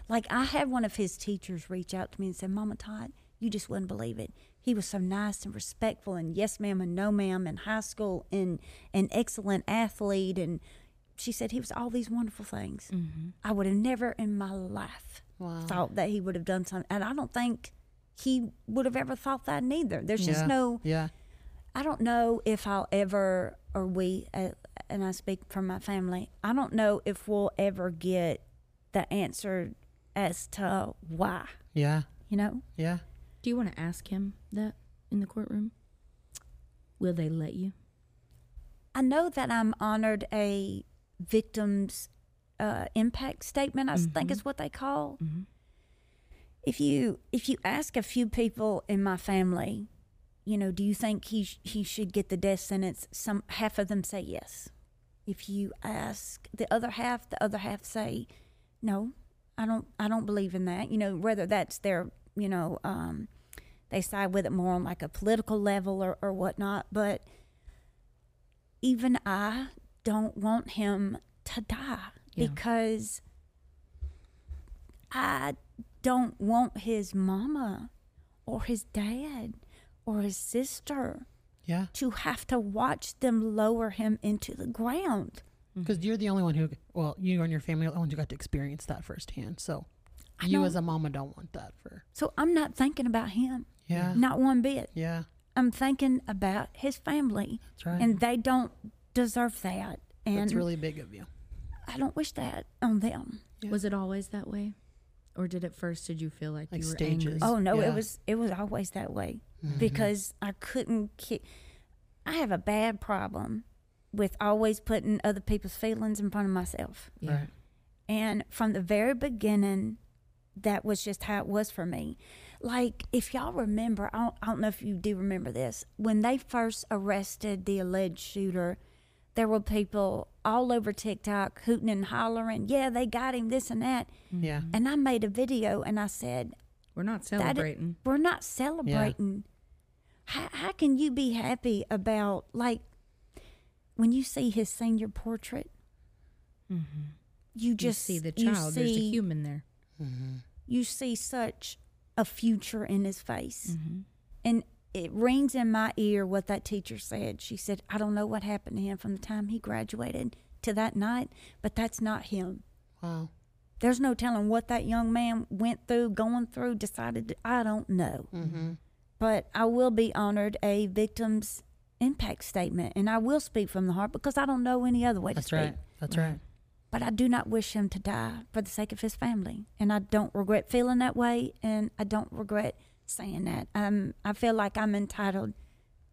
like i had one of his teachers reach out to me and say mama tot you just wouldn't believe it he was so nice and respectful and yes ma'am and no ma'am in high school and an excellent athlete and she said he was all these wonderful things i would have never in my life Wow. thought that he would have done something and i don't think he would have ever thought that neither there's just Yeah. no Yeah. I don't know if I'll ever, or we, uh, and I speak from my family, I don't know if we'll ever get the answer as to why, Yeah. you know? Yeah. Do you want to ask him that in the courtroom? Will they let you? I know that I'm honored a victim's uh, impact statement, I think is what they call. Mm-hmm. If you if you ask a few people in my family, you know, do you think he sh- he should get the death sentence? Some half of them say yes. If you ask the other half, the other half say no. I don't I don't believe in that. You know, whether that's their you know um, they side with it more on like a political level or or whatnot, but even I don't want him to die Yeah. because I don't want his mama or his dad or his sister Yeah. to have to watch them lower him into the ground. Mm-hmm. Because you're the only one who, well, you and your family are the only ones who got to experience that firsthand. So I you as a mama don't want that for. So I'm not thinking about him, Yeah. not one bit. Yeah. I'm thinking about his family, That's right. and they don't deserve that. And That's really big of you. I don't wish that on them. Yeah. Was it always that way? Or did at first did you feel like, Like you were stages. angry? Oh no, Yeah. it was it was always that way Mm-hmm. because I couldn't. Ki- I have a bad problem with always putting other people's feelings in front of myself, Yeah. Right. and from the very beginning, that was just how it was for me. Like if y'all remember, I don't, I don't know if you do remember this when they first arrested the alleged shooter. There were people all over TikTok hooting and hollering, "Yeah, they got him, this and that." Yeah. And I made a video and I said, We're not That- celebrating. we're not celebrating. How, how can you be happy about like when you see his senior portrait? You just you see the you child. There's a human there. Mm-hmm. You see such a future in his face, Mm-hmm. and it rings in my ear what that teacher said. She said, "I don't know what happened to him from the time he graduated to that night, but that's not him." Wow. There's no telling what that young man went through, going through, decided. To, I don't know. Mm-hmm. but I will be honored a victim's impact statement, and I will speak from the heart because I don't know any other way That's to speak. That's right. That's right. But I do not wish him to die for the sake of his family, and I don't regret feeling that way, and I don't regret saying that. Um, I feel like I'm entitled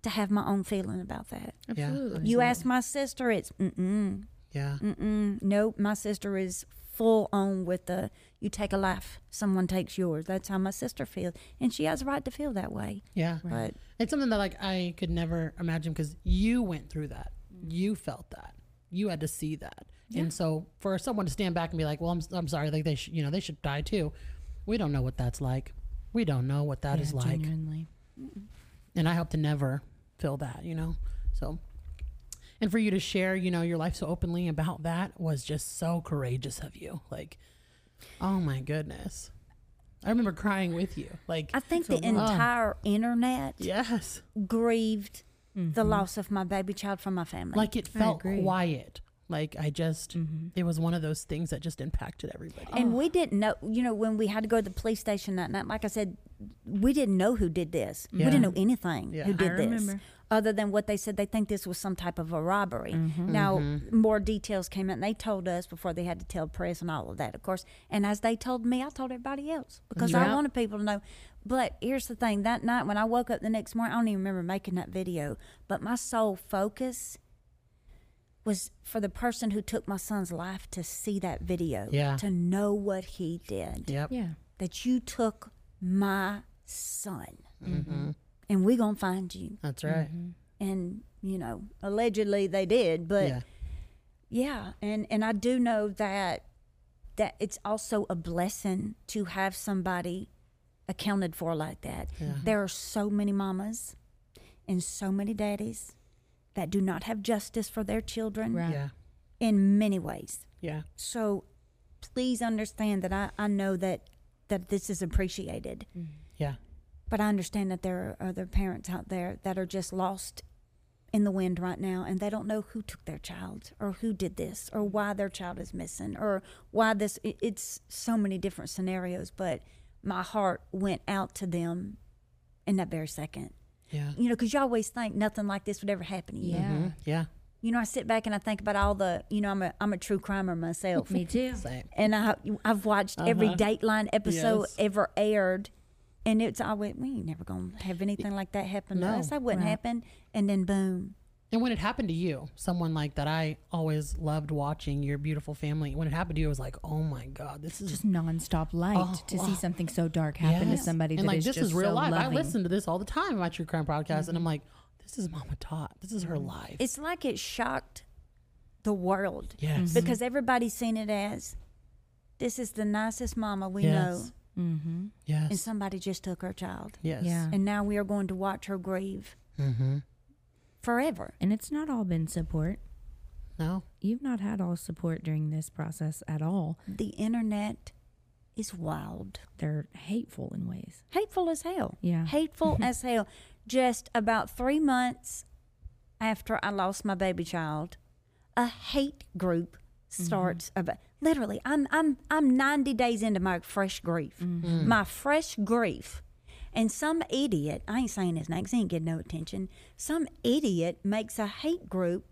to have my own feeling about that. Yeah. Absolutely. You ask my sister, it's mm-mm, Yeah. mm-mm. Nope, my sister is full on with the you take a life, someone takes yours. That's how my sister feels, and she has a right to feel that way. Yeah. But It's something that like I could never imagine because you went through that. You felt that. You had to see that. And so for someone to stand back and be like, "Well, I'm, I'm sorry, like they should, you know, they should die too." We don't know what that's like. We don't know what that Yeah, is like. Genuinely. And I hope to never feel that, you know. So and for you to share, you know, your life so openly about that was just so courageous of you. Like, oh my goodness. I remember crying with you. Like, I think the entire internet yes. grieved Mm-hmm. the loss of my baby child from my family. like it felt quiet like i just Mm-hmm. it was one of those things that just impacted everybody and we didn't know, you know, when we had to go to the police station that night, like I said, we didn't know who did this. We didn't know anything Yeah. who I did this. Other than what they said, they think this was some type of a robbery. Mm-hmm. Now, more details came out, and they told us before they had to tell press and all of that, of course. And as they told me, I told everybody else because I wanted people to know. But here's the thing: that night when I woke up the next morning, I don't even remember making that video, but my sole focus was for the person who took my son's life to see that video, Yeah. to know what he did. yep Yeah. That you took my son, Mm-hmm. and we gonna find you. that's right And you know, allegedly they did, but yeah. yeah, and and I do know that that it's also a blessing to have somebody accounted for like that. There are so many mamas and so many daddies that do not have justice for their children Right. Yeah. in many ways. Yeah. So please understand that I, I know that that this is appreciated. Mm. Yeah. But I understand that there are other parents out there that are just lost in the wind right now and they don't know who took their child or who did this or why their child is missing or why this it's so many different scenarios but my heart went out to them in that very second Yeah. you know because you always think nothing like this would ever happen to you Yeah. Mhm. Yeah. you know i sit back and i think about all the you know i'm a, I'm a true crimer myself Me too. Same. and I, I've watched every Uh-huh. Dateline episode Yes. ever aired, and it's always we ain't never gonna have anything like that happen No. to us. That wouldn't Right. happen, and then boom. And when it happened to you, someone like that, I always loved watching your beautiful family. When it happened to you, it was like, oh my god, this is Just nonstop light Oh, to see something so dark happen Yes. to somebody and that like is this just is real so life. loving. I listen to this all the time in my true crime podcast, and I'm like, this is Mama Tot. This is her Mm-hmm. life. It's like it shocked the world yes. because everybody's seen it as this is the nicest mama we Yes. know, Mm-hmm. and somebody just took her child, Yes. Yeah. and now we are going to watch her grieve Mm-hmm. Forever. And it's not all been support. No. You've not had all support during this process at all. The internet is wild. They're hateful in ways. hateful as hell. Yeah. Hateful as hell. Just about three months after I lost my baby child, a hate group mm-hmm. starts about literally I'm I'm I'm 90 days into my fresh grief. Mm-hmm. My fresh grief. And some idiot, I ain't saying his name 'cause he ain't getting no attention. Some idiot makes a hate group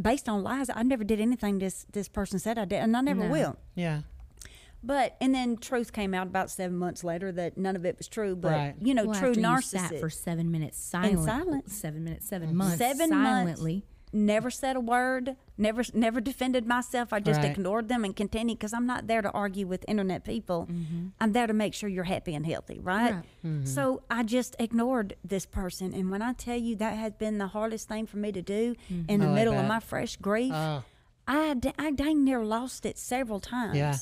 based on lies. I never did anything this this person said I did, and I never No. will. Yeah. But and then truth came out about seven months later that none of it was true. But Right. you know, Well, true after narcissist sat for seven minutes silent, silence. seven minutes, seven mm-hmm. months, Seven months. Silently. never said a word. Never never defended myself. I just Right. ignored them and continued because I'm not there to argue with internet people. Mm-hmm. I'm there to make sure you're happy and healthy, right? Right. Mm-hmm. So I just ignored this person, and when I tell you that has been the hardest thing for me to do mm-hmm. in the I middle of my fresh grief, Oh. I, d- I dang near lost it several times. Yeah.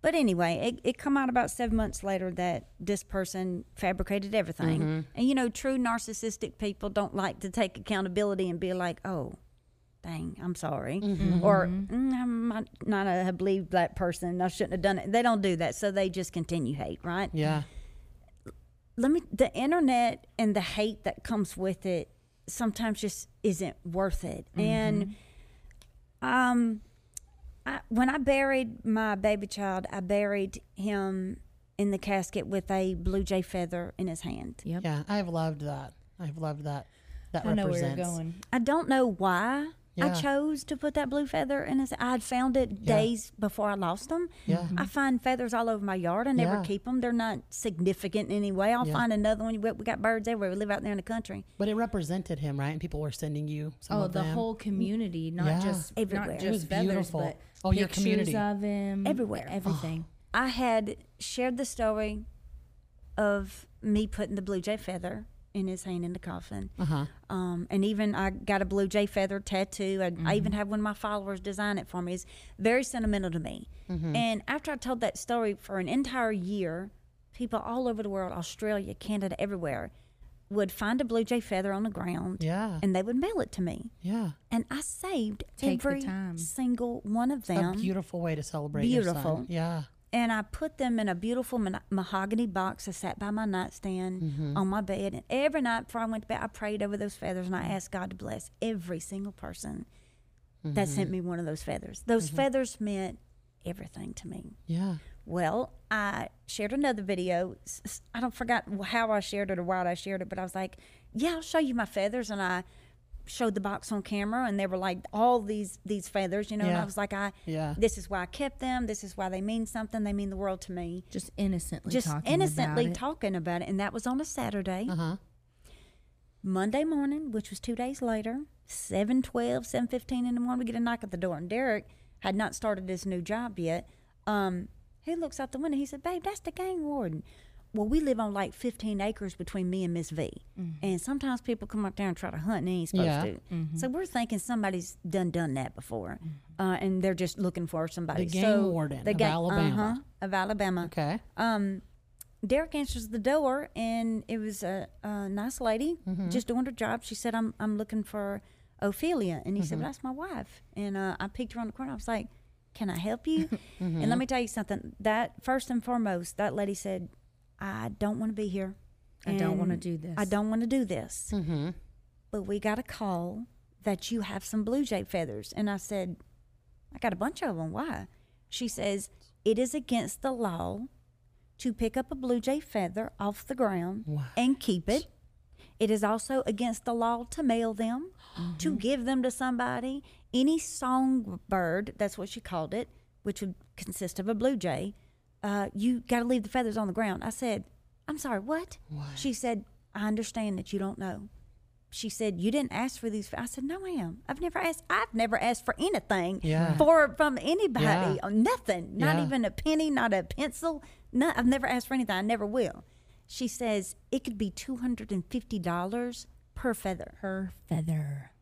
But anyway, it, it come out about seven months later that this person fabricated everything. Mm-hmm. And you know, true narcissistic people don't like to take accountability and be like, oh, dang, I'm sorry. Mm-hmm. Or mm, I might not have believed that person. I shouldn't have done it. They don't do that. So they just continue hate, right? Yeah. let me the internet and the hate that comes with it sometimes just isn't worth it and um I, when i buried my baby child i buried him in the casket with a blue jay feather in his hand Yep. Yeah. I've loved that. I've loved that. That I know where you're represents. going. i don't know why i chose to put that blue feather in his i had found it Yeah. days before i lost him Yeah. I mm-hmm. find feathers all over my yard. I never Yeah. keep them. They're not significant in any way. I'll Yeah. find another one. We we got birds everywhere. We live out there in the country. But it represented him, right? And people were sending you some Oh, of the them. whole community, not Yeah. just Everywhere. not It just was feathers, beautiful. but Oh, your community. of him Everywhere. everything. I had shared the story of me putting the blue jay feather in his hand in the coffin. Uh-huh. Um, and even I got a blue jay feather tattoo. I, I even had one of my followers design it for me. It's very sentimental to me. And after I told that story for an entire year, people all over the world, Australia, Canada, everywhere, would find a blue jay feather on the ground Yeah. and they would mail it to me. yeah. And I saved Take every single one of them. a beautiful way to celebrate beautiful. Yeah. And I put them in a beautiful ma- mahogany box. I sat by my nightstand Mm-hmm. on my bed, and every night before I went to bed, I prayed over those feathers and I asked God to bless every single person that Mm-hmm. sent me one of those feathers. Those feathers meant everything to me. Yeah. Well, I shared another video. I don't forget how I shared it or why I shared it, but I was like, "Yeah, I'll show you my feathers," and I showed the box on camera, and they were like all these these feathers, you know. And I was like, "I, Yeah. this is why I kept them. This is why they mean something. They mean the world to me." Just innocently Just talking innocently about talking about it, and that was on a Saturday. Uh-huh. Monday morning, which was two days later, 7 7 15 in the morning, we get a knock at the door. And Derek had not started his new job yet. Um, he looks out the window. He said, Babe, that's the gang warden. Well, we live on like 15 acres between me and Miss V. And sometimes people come up there and try to hunt and they ain't supposed Yeah. to. So we're thinking somebody's done done that before. Uh, and they're just looking for somebody. The game so warden the of ga- Alabama. Uh-huh, of Alabama. Okay. Um, Derek answers the door, and it was a, a nice lady Mm-hmm. just doing her job. She said, "I'm I'm looking for Ophelia," and he Mm-hmm. said, well, "That's my wife." And uh, I picked her on the corner. I was like, "Can I help you?" Mm-hmm. And let me tell you something. That first and foremost, that lady said, "I don't want to be here. I don't wanna do this." I don't want to do this." Mm-hmm. But we got a call that you have some blue jay feathers, and I said, "I got a bunch of them. Why?" She says, "It is against the law." to pick up a blue jay feather off the ground and keep it. It is also against the law to mail them, to give them to somebody. Any songbird, that's what she called it, which would consist of a blue jay, uh, you got to leave the feathers on the ground. I said, I'm sorry, what? She said, I understand that you don't know. She said, "You didn't ask for these." I said, "No, ma'am. I've never asked. I've never asked for anything Yeah. for from anybody. Yeah. Nothing. Not Yeah. even a penny. Not a pencil. No, I've never asked for anything. I never will." She says it could be two hundred and fifty dollars per feather, Per feather.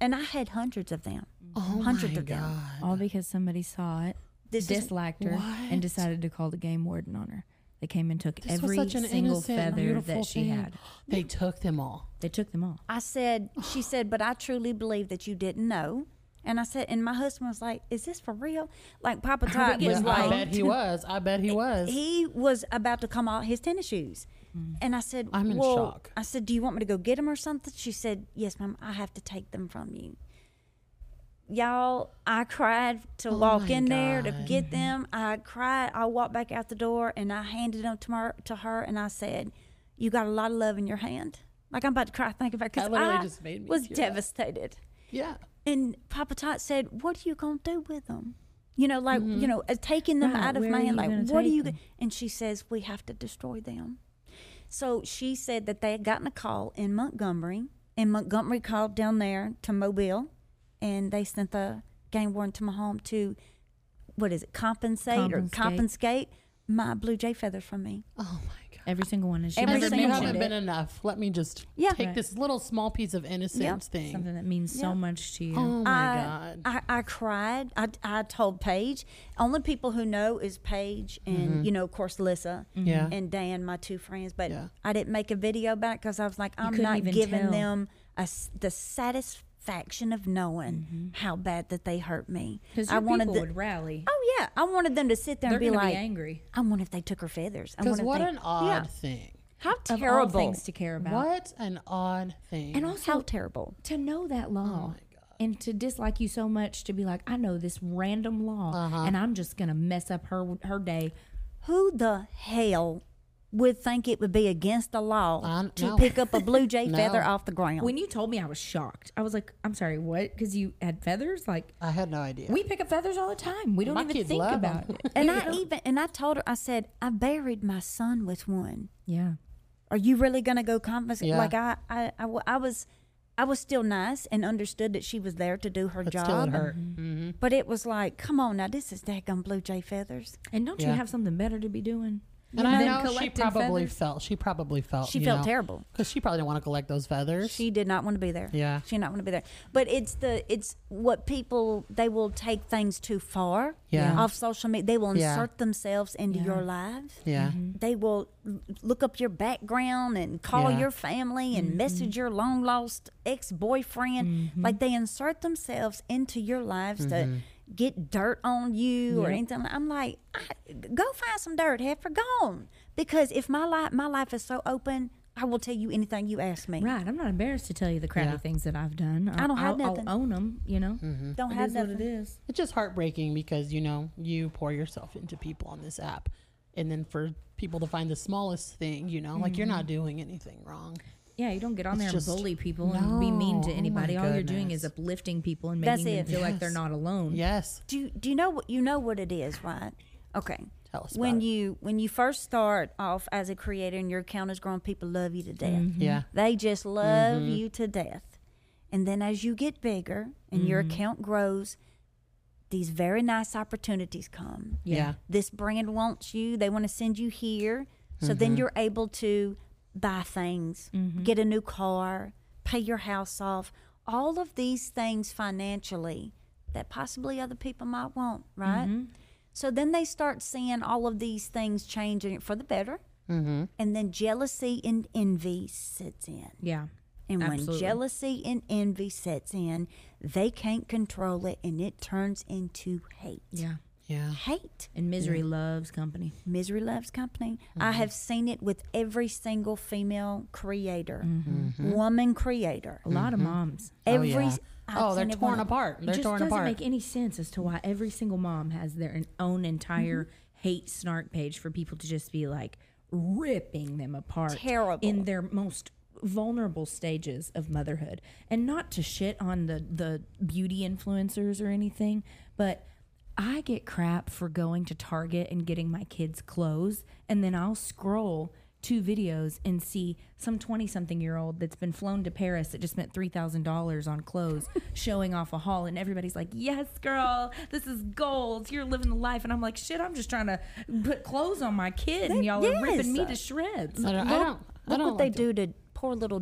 and I had hundreds of them. Oh hundreds my of them. God. All because somebody saw it, This is- disliked her, What? and decided to call the game warden on her. They came and took This every such an single innocent, feather beautiful that she thing. had. They took them all. They took them all. I said, she said, but I truly believe that you didn't know. And I said, and my husband was like, "Is this for real?" Like Papa Tot was Yeah, I like, bet he was. I bet he was. he was about to come out his tennis shoes. Mm. And I said, I'm in well, shock. I said, Do you want me to go get them or something? She said, Yes, ma'am, I have to take them from you. Y'all, I cried to walk Oh my in there to get them. I cried. I walked back out the door and I handed them to her, to her and I said, You got a lot of love in your hand. Like I'm about to cry thinking about because I just made me was tear up. devastated. yeah. And Papa Tot said, "What are you gonna do with them?" You know, like Mm-hmm. you know, uh, taking them Right, out of my hand. Like, what are you? them? go-" And she says, "We have to destroy them." So she said that they had gotten a call in Montgomery, and Montgomery called down there to Mobile, and they sent the game warden to my home to, what is it, compensate, or Compensate. compensate my blue jay feathers from me. Oh my God. Every single one. is. she Every As never if single one. haven't been it. enough. Let me just Yeah. take Right. this little small piece of innocence thing. Something that means so much to you. Oh my I, God. I, I cried. I, I told Paige. Only people who know is Paige and, you know, of course, Lissa Mm-hmm. Yeah. and Dan, my two friends. But Yeah. I didn't make a video about it because I was like, I'm couldn't giving tell. them a s the satisfaction of knowing how bad that they hurt me. Because I your wanted people the- would rally. Oh, yeah. I wanted them to sit there They're and be going to like, be angry. I wonder if they took her feathers. Because what they- an odd Yeah. thing. How Of all terrible. things to care about. What an odd thing. And also How terrible. to know that law. And to dislike you so much to be like, I know this random law, Uh-huh. and I'm just gonna mess up her her day. Who the hell would think it would be against the law I- to no. pick up a blue jay No. feather off the ground? When you told me, I was shocked. I was like, I'm sorry, what? Because you had feathers? Like I had no idea. we pick up feathers all the time. We don't My even think about about 'em. it. And I even and I told her, I said, I buried my son with one. yeah. Are you really gonna go compensate? Yeah. Like I was, I was still nice and understood that she was there to do her but job. still it hurt. hmm But it was like, come on now, this is daggum blue jay feathers. And don't Yeah. you have something better to be doing? And I Than know she collecting probably feathers? felt. She probably felt. She felt terrible terrible. because she probably didn't want to collect those feathers. She did not want to be there. Yeah. she did not want to be there. But it's the it's what people they will take things too far. Yeah. Off social media, they will Yeah. insert themselves into Yeah. your lives. yeah. Mm-hmm. Mm-hmm. They will l- look up your background and call Yeah. your family and mm-hmm. message your long lost ex boyfriend. Like they insert themselves into your lives to get dirt on you or anything. I'm like, I, go find some dirt, heifer, go on. Because if my life my life is so open, I will tell you anything you ask me. Right. I'm not embarrassed to tell you the crappy Yeah. things that I've done. I don't have I'll, nothing. I'll own them. You know. Mm-hmm. Don't It have is what nothing. it is. It's just heartbreaking because you know you pour yourself into people on this app, and then for people to find the smallest thing, you know, like you're not mm-hmm. doing anything wrong. Yeah, you don't get on It's there just- and bully people and be mean to No. Oh anybody. All you're doing is uplifting people and making them it. feel like they're not alone. Yes. Do you, do you know what you know what it is, right? Okay. Tell us when about it. you when you first start off as a creator and your account is growing, people love you to death. Yeah. They just love Mm-hmm. you to death. And then as you get bigger and your Mm-hmm. account grows, these very nice opportunities come. Yeah. This brand wants you. They want to send you here. So then you're able to buy things, get a new car, pay your house off, all of these things financially that possibly other people might want, right? So then they start seeing all of these things changing for the better. Mm-hmm. And then jealousy and envy sets in. Yeah. And when Absolutely. jealousy and envy sets in, they can't control it and it turns into hate. Yeah. Yeah. Hate. And misery loves company. Misery loves company. I Mm-hmm. have seen it with every single female creator, Mm-hmm. woman creator. A lot of moms. Every oh, yeah. Oh, they're torn one- apart. They're just torn doesn't apart. make any sense as to why every single mom has their own entire hate snark page for people to just be like ripping them apart. Terrible. In their most vulnerable stages of motherhood. And not to shit on the, the beauty influencers or anything, but I get crap for going to Target and getting my kids clothes, and then I'll scroll two videos and see some 20 something year old that's been flown to Paris that just spent $3,000 on clothes showing off a haul. And everybody's like, Yes, girl, this is gold. You're living the life. And I'm like, Shit, I'm just trying to put clothes on my kid, and y'all are ripping me to shreds. I don't. I Look, don't, I don't what they like to- do to poor little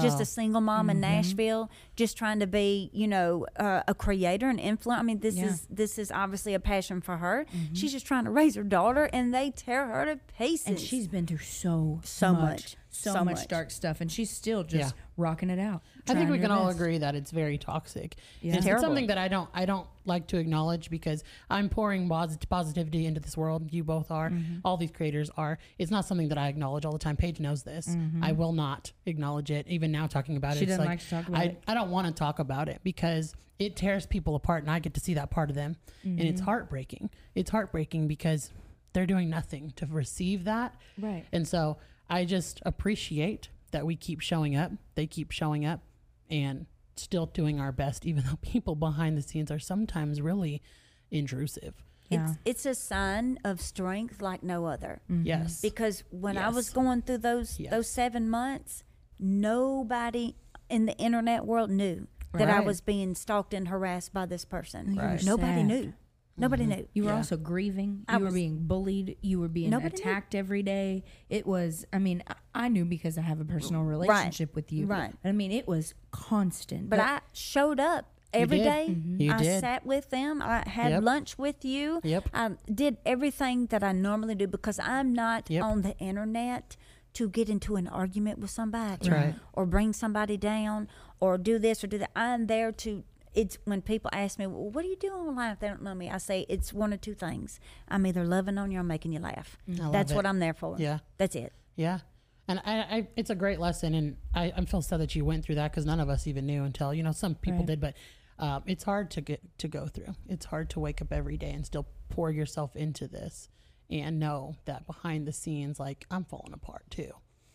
just Oh. a single mom Mm-hmm. in Nashville, just trying to be, you know, uh, a creator and influence. I mean, this Yeah. is this is obviously a passion for her. Mm-hmm. She's just trying to raise her daughter, and they tear her to pieces. And she's been through so, So much, much. So, So much, much. dark stuff. And she's still just Yeah. rocking it out. I think we her can all agree that it's very toxic. Yeah. It's, Terrible. something that I don't I don't like to acknowledge because I'm pouring positivity into this world. You both are. Mm-hmm. All these creators are. It's not something that I acknowledge all the time. Paige knows this. I will not acknowledge it. Even now talking about Mm-hmm. She it, it's doesn't like, like to talk about I, it. I don't want to talk about it because it tears people apart, and I get to see that part of them, and Mm-hmm. it's heartbreaking. It's heartbreaking because they're doing nothing to receive that. Right. And so I just appreciate that we keep showing up. They keep showing up and still doing our best, even though people behind the scenes are sometimes really intrusive. Yeah. it's it's a sign of strength like no other. Mm-hmm. Yes. Because when I was going through those Yes. those seven months, nobody in the internet world knew that I was being stalked and harassed by this person. Right. Nobody sad. knew. Nobody knew. You were Yeah. also grieving. You I were was- being bullied. You were being Nobody knew. attacked every day. It was. I mean, I- I knew because I have a personal relationship with you. Right. I mean, it was constant. But I showed up every did. day. Mm-hmm. You I did. sat with them. I had Yep. lunch with you. Yep. I did everything that I normally do because I'm not Yep. on the internet to get into an argument with somebody That's right. or bring somebody down or do this or do that. I'm there to it's when people ask me, well, what are you doing online if they don't know me? I say it's one or two things. I'm either loving on you or making you laugh. That's it. what I'm there for. Yeah. That's it. Yeah. And I, I, it's a great lesson, and I, I feel sad that you went through that because none of us even knew until you know some people Right. did, but um, it's hard to get to go through. It's hard to wake up every day and still pour yourself into this and know that behind the scenes, like I'm falling apart too.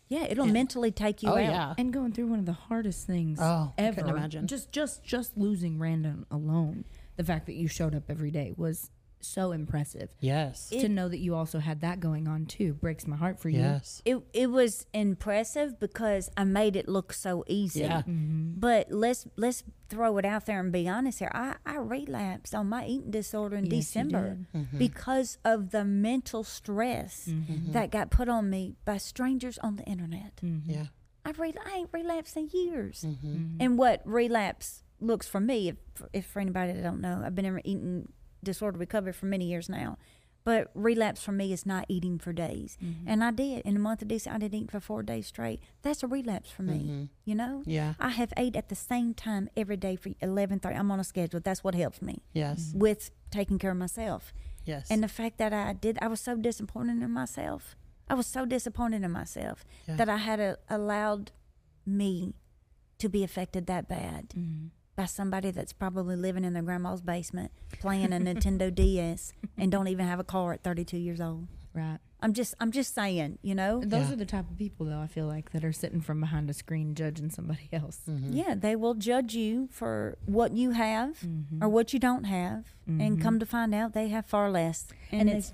Yeah, it'll mentally take you oh out. yeah, and going through one of the hardest things Oh, I ever. couldn't imagine. Just, just, just losing Randon alone. The fact that you showed up every day was so impressive. yes, to know that you also had that going on too breaks my heart for you. yes, It it was impressive because I made it look so easy. yeah, mm-hmm. But let's let's throw it out there and be honest here. I, I relapsed on my eating disorder in Yes, December. Mm-hmm. because of the mental stress mm-hmm. Mm-hmm. that got put on me by strangers on the internet. yeah, I re- I ain't relapsed in years. Mm-hmm. And what relapse looks for me, if, if for anybody that don't know, I've been in eating disorder recovery for many years now. But relapse for me is not eating for days. Mm-hmm. And I did. In the month of December, I didn't eat for four days straight. That's a relapse for me. Mm-hmm. You know? yeah, I have ate at the same time every day for 11.30. I'm on a schedule. That's what helps me yes, with taking care of myself. yes, And the fact that I did, I was so disappointed in myself. I was so disappointed in myself Yeah. that I had a, allowed me to be affected that bad Mm-hmm. By somebody that's probably living in their grandma's basement playing a Nintendo DS and don't even have a car at 32 years old. Right. I'm just, I'm just saying, you know. Those Yeah. are the type of people, though. I feel like that are sitting from behind a screen judging somebody else. Mm-hmm. Yeah, they will judge you for what you have or what you don't have, and come to find out they have far less, and, And they- it's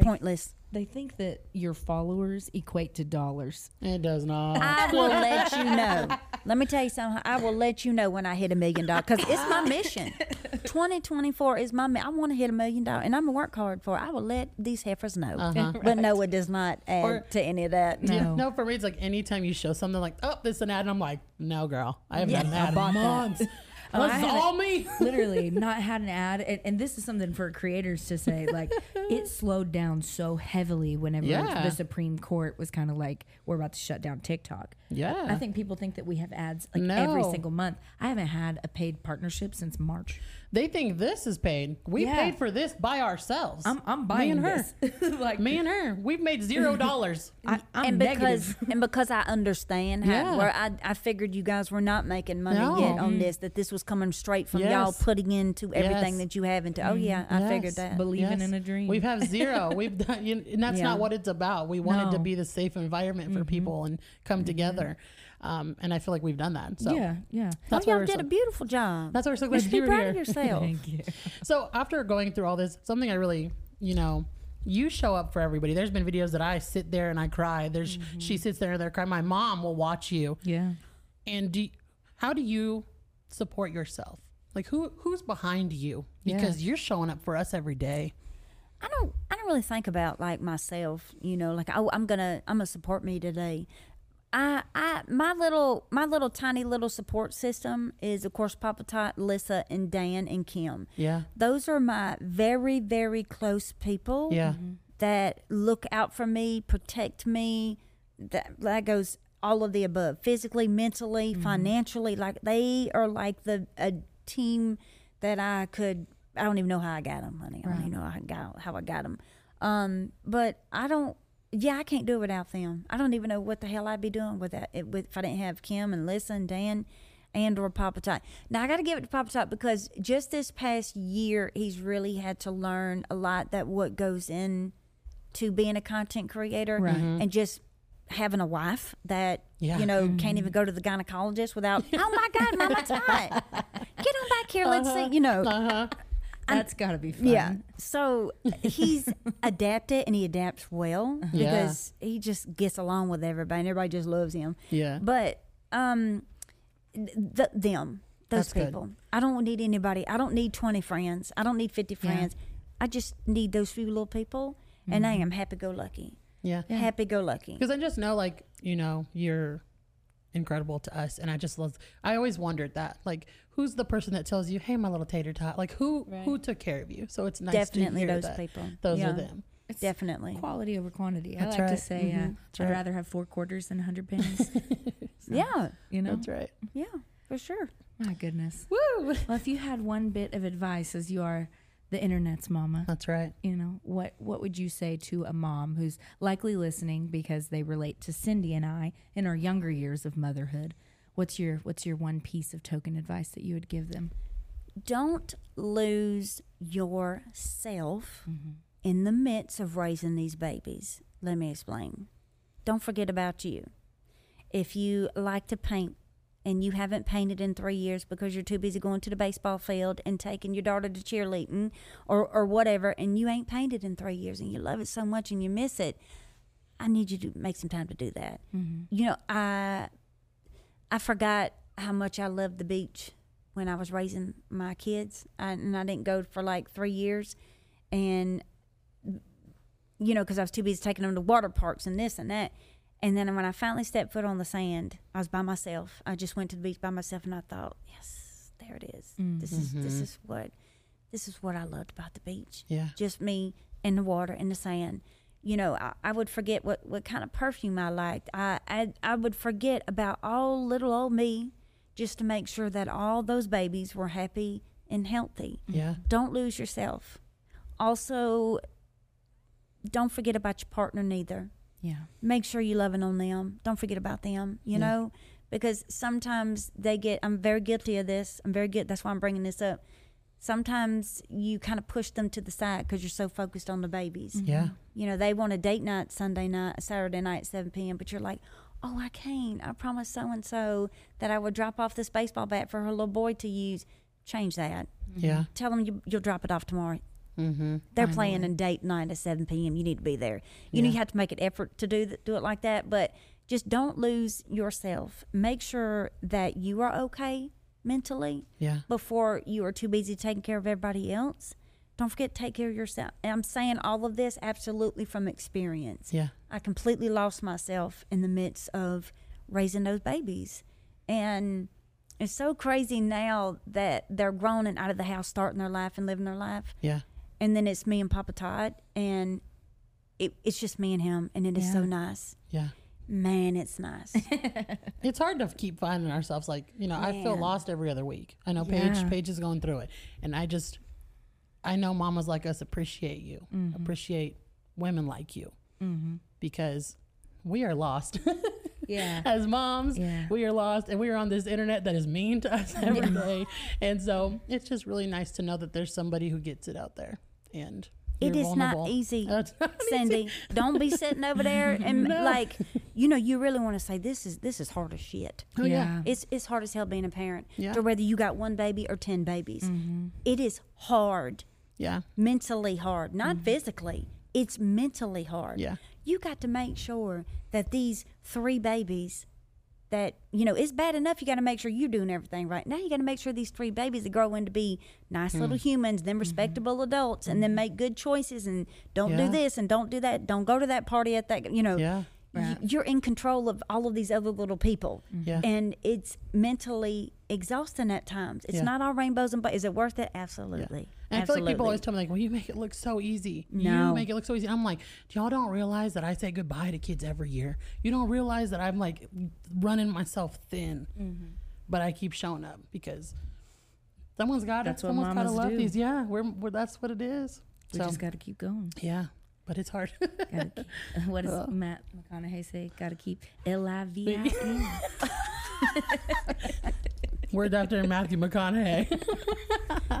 pointless. They think that your followers equate to dollars. it does not. I will let you know. Let me tell you something. I will let you know when I hit a million dollars because it's my mission. 2024 is my. mi- I want to hit a million dollars, and I'm gonna work hard for. it. I will let these heifers know. Uh-huh. But Noah does not add Or- to any of that. Yeah, No. no, for me, it's like anytime you show something like, oh, this is an ad, and I'm like, no, girl, I haven't Yeah. done that I bought in that. Oh, this I is haven't- all me. literally not had an ad and, and this is something for creators to say like it slowed down so heavily whenever Yeah. the supreme court was kind of like we're about to shut down tiktok Yeah. i think people think that we have ads like every single month i haven't had a paid partnership since march They think this is paid. We Yeah. paid for this by ourselves. i'm, I'm Me buying and her. this like Me and her, we've made zero dollars. I, i'm and because negative and because I understand how Yeah. where I, I figured you guys were not making money No. yet on mm-hmm. this that this was coming straight from y'all putting into everything Yes. that you have into oh mm-hmm. yeah I Yes. figured that believing in a dream We've have zero. We've done, you, and that's Yeah. not what it's about. We wanted to No. Mm-hmm. be the safe environment for mm-hmm. people and come together. Um, and I feel like we've done that. So yeah yeah that's oh, y'all did so, a beautiful job that's why we're so you glad should you be were proud here. of yourself thank you So after going through all this, something I really, you know, you show up for everybody. There's been videos that I sit there and I cry. There's Mm-hmm. she sits there and they cry. My mom will watch you. yeah And do how do you support yourself? Like who who's behind you? Because you're showing up for us every day. I don't I don't really think about like myself, you know, like oh I'm gonna I'm gonna support me today. I I my little my little tiny little support system is of course Papa Tot, Lissa, and Dan and Kim. Yeah. Those are my very very close people. Yeah. That look out for me, protect me. That that goes all of the above, physically, mentally, financially. Like they are like the a team that I could. I don't even know how I got them, honey. I don't even know how I got how I got them. Um, but I don't. Yeah, I can't do it without them. I don't even know what the hell I'd be doing without it with, if I didn't have Kim and Lissa and Dan and or Papa Tot. Now I got to give it to Papa Tot because just this past year he's really had to learn a lot that what goes in to being a content creator Right. Mm-hmm. and just having a wife that Yeah. you know can't mm-hmm. even go to the gynecologist without oh my god mama tot get on back here let's see uh-huh. you know Uh-huh. That's gotta be fun yeah so he's adapted and he adapts well Yeah. because he just gets along with everybody and everybody just loves him Yeah. but um th- them those That's good. people i don't need anybody i don't need 20 friends i don't need 50 Yeah. friends i just need those few little people and i am happy-go-lucky Yeah. happy-go-lucky Because I just know, like, you know, you're incredible to us. And I just love, I always wondered that. Like, who's the person that tells you, hey, my little tater tot? Like, who who took care of you? So it's nice Definitely to hear those that people. Those Yeah. are them. It's definitely quality over quantity i That's like to right. say uh, That's i'd right. rather have four quarters than a 100 pennies yeah you know That's right. yeah for sure my goodness Woo! Well, if you had one bit of advice as you are the internet's mama, That's right. you know, what what would you say to a mom who's likely listening because they relate to Cyndi and I in our younger years of motherhood? What's your what's your one piece of token advice that you would give them? don't lose yourself mm-hmm. in the midst of raising these babies. Let me explain. Don't forget about you. If you like to paint and you haven't painted in three years because you're too busy going to the baseball field and taking your daughter to cheerleading or, or whatever, and you ain't painted in three years and you love it so much and you miss it, I need you to make some time to do that. Mm-hmm. You know, I I forgot how much I loved the beach when I was raising my kids, I, and I didn't go for like three years, and you know, because I was too busy taking them to water parks and this and that. And then when I finally stepped foot on the sand, I was by myself. I just went to the beach by myself, and I thought, yes, there it is. This is this mm-hmm. is what this is what I loved about the beach Yeah. just me and the water and the sand. You know, I, I would forget what, what kind of perfume I liked. I, I I would forget about all little old me just to make sure that all those babies were happy and healthy. Yeah. Don't lose yourself. Also, don't forget about your partner neither. Yeah. Make sure you're loving on them. Don't forget about them, you Yeah. know, because sometimes they get, I'm very guilty of this. I'm very good. That's why I'm bringing this up. Sometimes you kind of push them to the side because you're so focused on the babies. Mm-hmm. Yeah. You know, they want a date night Sunday night, Saturday night, 7 p.m., but you're like, oh, I can't. I promised so and so that I would drop off this baseball bat for her little boy to use. Change that. Yeah. Tell them you, you'll drop it off tomorrow. Mm-hmm. They're playing a date nine to 7 p.m. You need to be there. You know, you have to make an effort to do th- do it like that, but just don't lose yourself. Make sure that you are okay. mentally Yeah. before you are too busy taking care of everybody else. Don't forget to take care of yourself. And I'm saying all of this absolutely from experience. Yeah. I completely lost myself in the midst of raising those babies. And it's so crazy now that they're grown and out of the house, starting their life and living their life. Yeah. And then it's me and Papa Tot, and it, it's just me and him, and it is so nice. Yeah. Man, it's nice. It's hard to keep finding ourselves. Like, you know, I feel lost every other week. I know Paige, Yeah. Paige is going through it. And I just, I know mamas like us appreciate you, Mm-hmm. appreciate women like you because we are lost. Yeah. As moms, Yeah. we are lost and we are on this internet that is mean to us every day. And so it's just really nice to know that there's somebody who gets it out there. And It you're is not vulnerable. easy, That's not easy. Cyndi. Don't be sitting over there and No. like, you know, you really want to say this is this is hard as shit. Oh, yeah. It's it's hard as hell being a parent. Yeah. To whether you got one baby or ten babies, mm-hmm. It is hard, Yeah. mentally hard, not mm-hmm. physically. It's mentally hard. Yeah. You got to make sure that these three babies that you know it's bad enough you got to make sure you're doing everything right now you got to make sure these three babies that grow into be nice little Mm. humans then respectable adults and then make good choices and don't do this and don't do that don't go to that party at that you know Yeah. y- you're in control of all of these other little people Yeah. and it's mentally exhausting at times it's Yeah. not all rainbows and but is it worth it absolutely And I feel like people always tell me like, "Well, you make it look so easy. No. You make it look so easy." I'm like, "Y'all don't realize that I say goodbye to kids every year. You don't realize that I'm like running myself thin, Mm-hmm. but I keep showing up because someone's got That's to. what Someone's got to love do. these. Yeah, we're, we're that's what it is. We so just got to keep going. yeah, but it's hard. Keep, what does Matt McConaughey say? Got to keep L I V I N. we're Dr. Matthew McConaughey.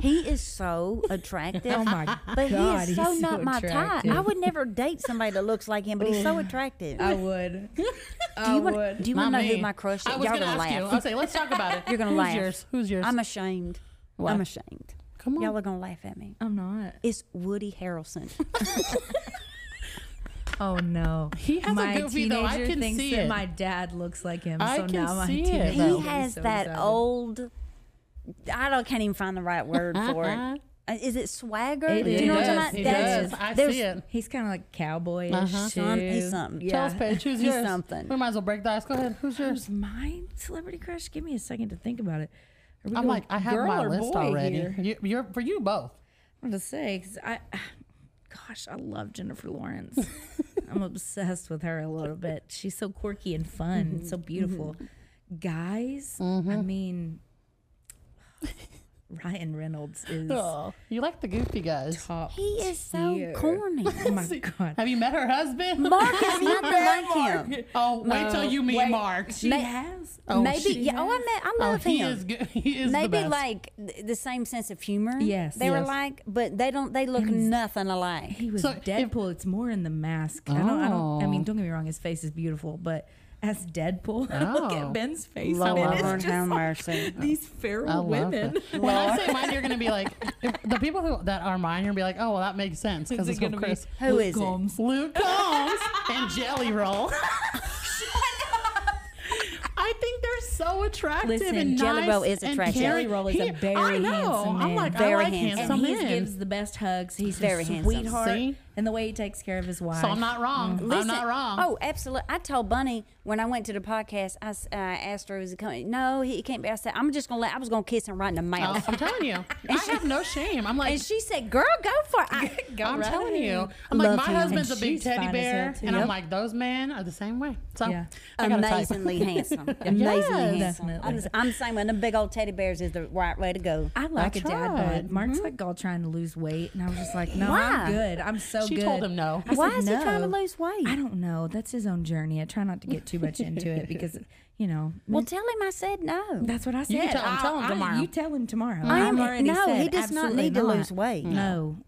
he is so attractive Oh my but God, he is so he's so not my type i would never date somebody that looks like him but he's so attractive I would. I would. do you want to know me. who my crush is I was y'all gonna ask you. laugh I'll say, let's talk about it. You're gonna Who's laugh. yours? Who's yours? i'm ashamed What? i'm ashamed Come on. y'all are gonna laugh at me I'm not. it's woody harrelson Oh no. He has a my goofy, though. I teenager can thinks see that it. my dad looks like him. I so can now my see it, teenager he has so that excited. old i don't can't even find the right word for it Uh, it swagger It do you know is. what i'm talking He about does. I there's- see it. He's kind of like cowboyish Uh-huh. too. Son- he's something. Yeah. Tell us, Paige. Who's He's yours? something. We might as well break the ice. Go ahead. Who's yours? Who's my celebrity crush? Give me a second to think about it. I'm like, I have my list already. You, you're for you both. I'm gonna say because I, gosh, I love Jennifer Lawrence. I'm obsessed with her a little bit. She's so quirky and fun, and so beautiful. Mm-hmm. Guys, I mm-hmm. mean, Ryan Reynolds is Oh, you like the goofy guys. top. he is so tier. corny Oh my god. Have you met her husband? mark is nothing like him Oh, wait till you meet Wait, Mark. She May- has. Oh, maybe she yeah oh i met i Oh, love he him is good. He is the maybe best. like th- the same sense of humor. Yes. they were Yes. like, but they don't. They look nothing alike. He was So if- Deadpool. it's more in the mask. I don't. I don't. I Oh. mean, don't get me wrong. His face is beautiful, but as Deadpool, look Oh. at Ben's face. Lord and it is have just mercy. like these feral love women. it. When I say mine, you're gonna be like if the people who that are mine. You're gonna be like, oh, well, that makes sense because it's Is it with gonna be Chris. Who is it? Combs? Luke Combs and Jelly Roll. I think they're so attractive Listen, and Jelly nice Roll is attractive. Jelly Roll is a He- very I know. handsome I'm man. like, I like handsome. handsome and he gives the best hugs. He's Very a handsome. sweetheart, See? And the way he takes care of his wife. so I'm not wrong. I'm not wrong. Oh, absolutely. I told Bunny when I went to the podcast. I uh, asked her, "Is it coming?" No, he can't be. I said, "I'm just gonna let." I was gonna kiss him right in the Oh, mouth. I'm telling you, I have no shame. I'm like, And she said, "Girl, go for it." I, I'm right telling you. I'm like, my him. husband's And a big teddy bear, hell, too. and I'm like, those men are the same way. So Yeah. I got a type. amazingly handsome. Amazingly handsome. I'm, I'm the same one. The big old teddy bears is the right way to go. I like That's a dad right. bod. Mark's like all trying to lose weight, and I was just like, no, Why? I'm good. I'm so She good. told him no. I Why said, is he trying to lose weight? I don't know. That's his own journey. I try not to get too much into it because, you know, Well, tell him I said no. that's what I said. You tell him- I- tell him I- tomorrow. You tell him tomorrow. I am- I've already no, said he does not absolutely need to lose weight. No,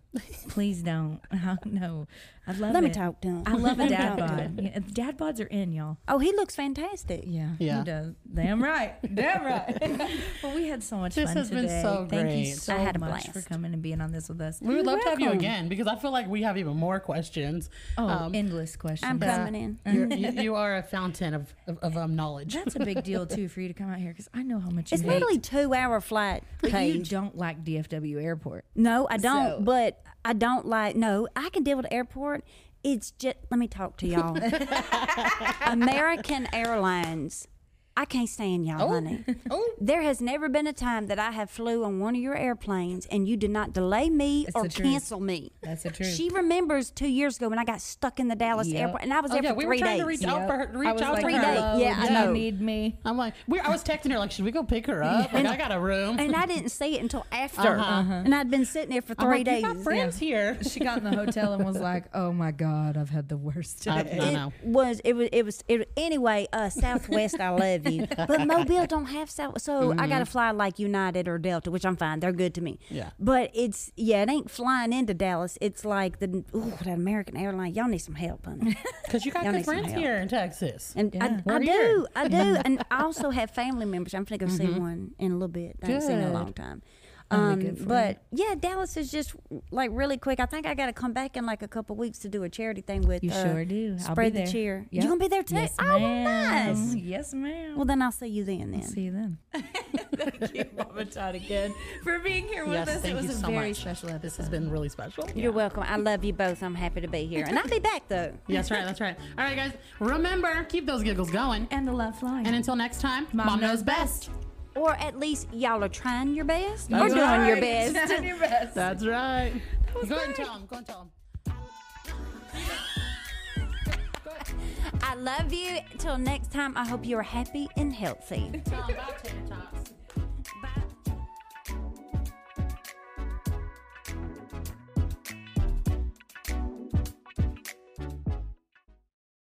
Please don't. no, I love Let it. me talk to him. I love a dad bod. Yeah, dad bods are in, y'all. Oh, he looks fantastic. Yeah, Yeah. he does. Damn right. Damn right. well, we had so much This fun has been today. so Thank you so I had a much for coming and being on this with us. We would love to have you again because I feel like we have even more questions. Oh, Um, endless questions. I'm coming in. you're, you, you are a fountain of, of, of um, knowledge. That's a big deal too for you to come out here because I know how much you It's hate. literally two hour flight. but you don't like DFW Airport. No, I don't. So- But I don't like. No, I can deal with the airport. It's just. Let me talk to y'all. American Airlines. I can't stand y'all, honey. Oh. There has never been a time that I have flew on one of your airplanes and you did not delay me It's or cancel me. That's the truth. She remembers two years ago when I got stuck in the Dallas Yep. airport and I was Oh, there yeah, for we were three trying days. to reach out for her. Reach I was out like, to Three her. days. Yeah, I do know. need me? I'm like, we, I was texting her like, should we go pick her up? Like, I got a room. and I didn't see it until after. Uh-huh. And I'd been sitting there for I'm three like, days. You got friends here. She got in the hotel and was like, "Oh my god, I've had the worst I, day." I know. was it was it was it, anyway uh southwest i love you but mobile don't have south so i gotta mm-hmm. fly like united or delta which i'm fine. They're good to me. Yeah. but it's yeah it ain't flying into dallas. It's like the ooh, that american airline. Y'all need some help honey. Because you got good friends here in Texas. and Yeah. i, I do i do. And i also have family members. I'm gonna go see mm-hmm. one in a little bit. I haven't seen in a long time um, good for but yeah, Dallas is just like really quick. I think I got to come back in like a couple weeks to do a charity thing with. You uh, sure do. I'll be Spread the there. cheer. Yep. You gonna be there too? Yes, oh, ma'am. nice. Yes, ma'am. Well, then I'll see you then. Then See you then. Thank you, Mama Tot, again for being here with Yes, us. thank it was you a so very much. special episode. This has been really special. you're welcome. I love you both. I'm happy to be here, and I'll be back though. Yes, right. That's right. All right, guys. Remember, keep those giggles going. and the love flying. And until next time, Mom knows best. Or at least y'all are trying your best. That's or doing your best. Doing your best. That's right. Go ahead and tell them. Go and tell them. I love you. Till next time. I hope you're happy and healthy. Tell them about TikToks.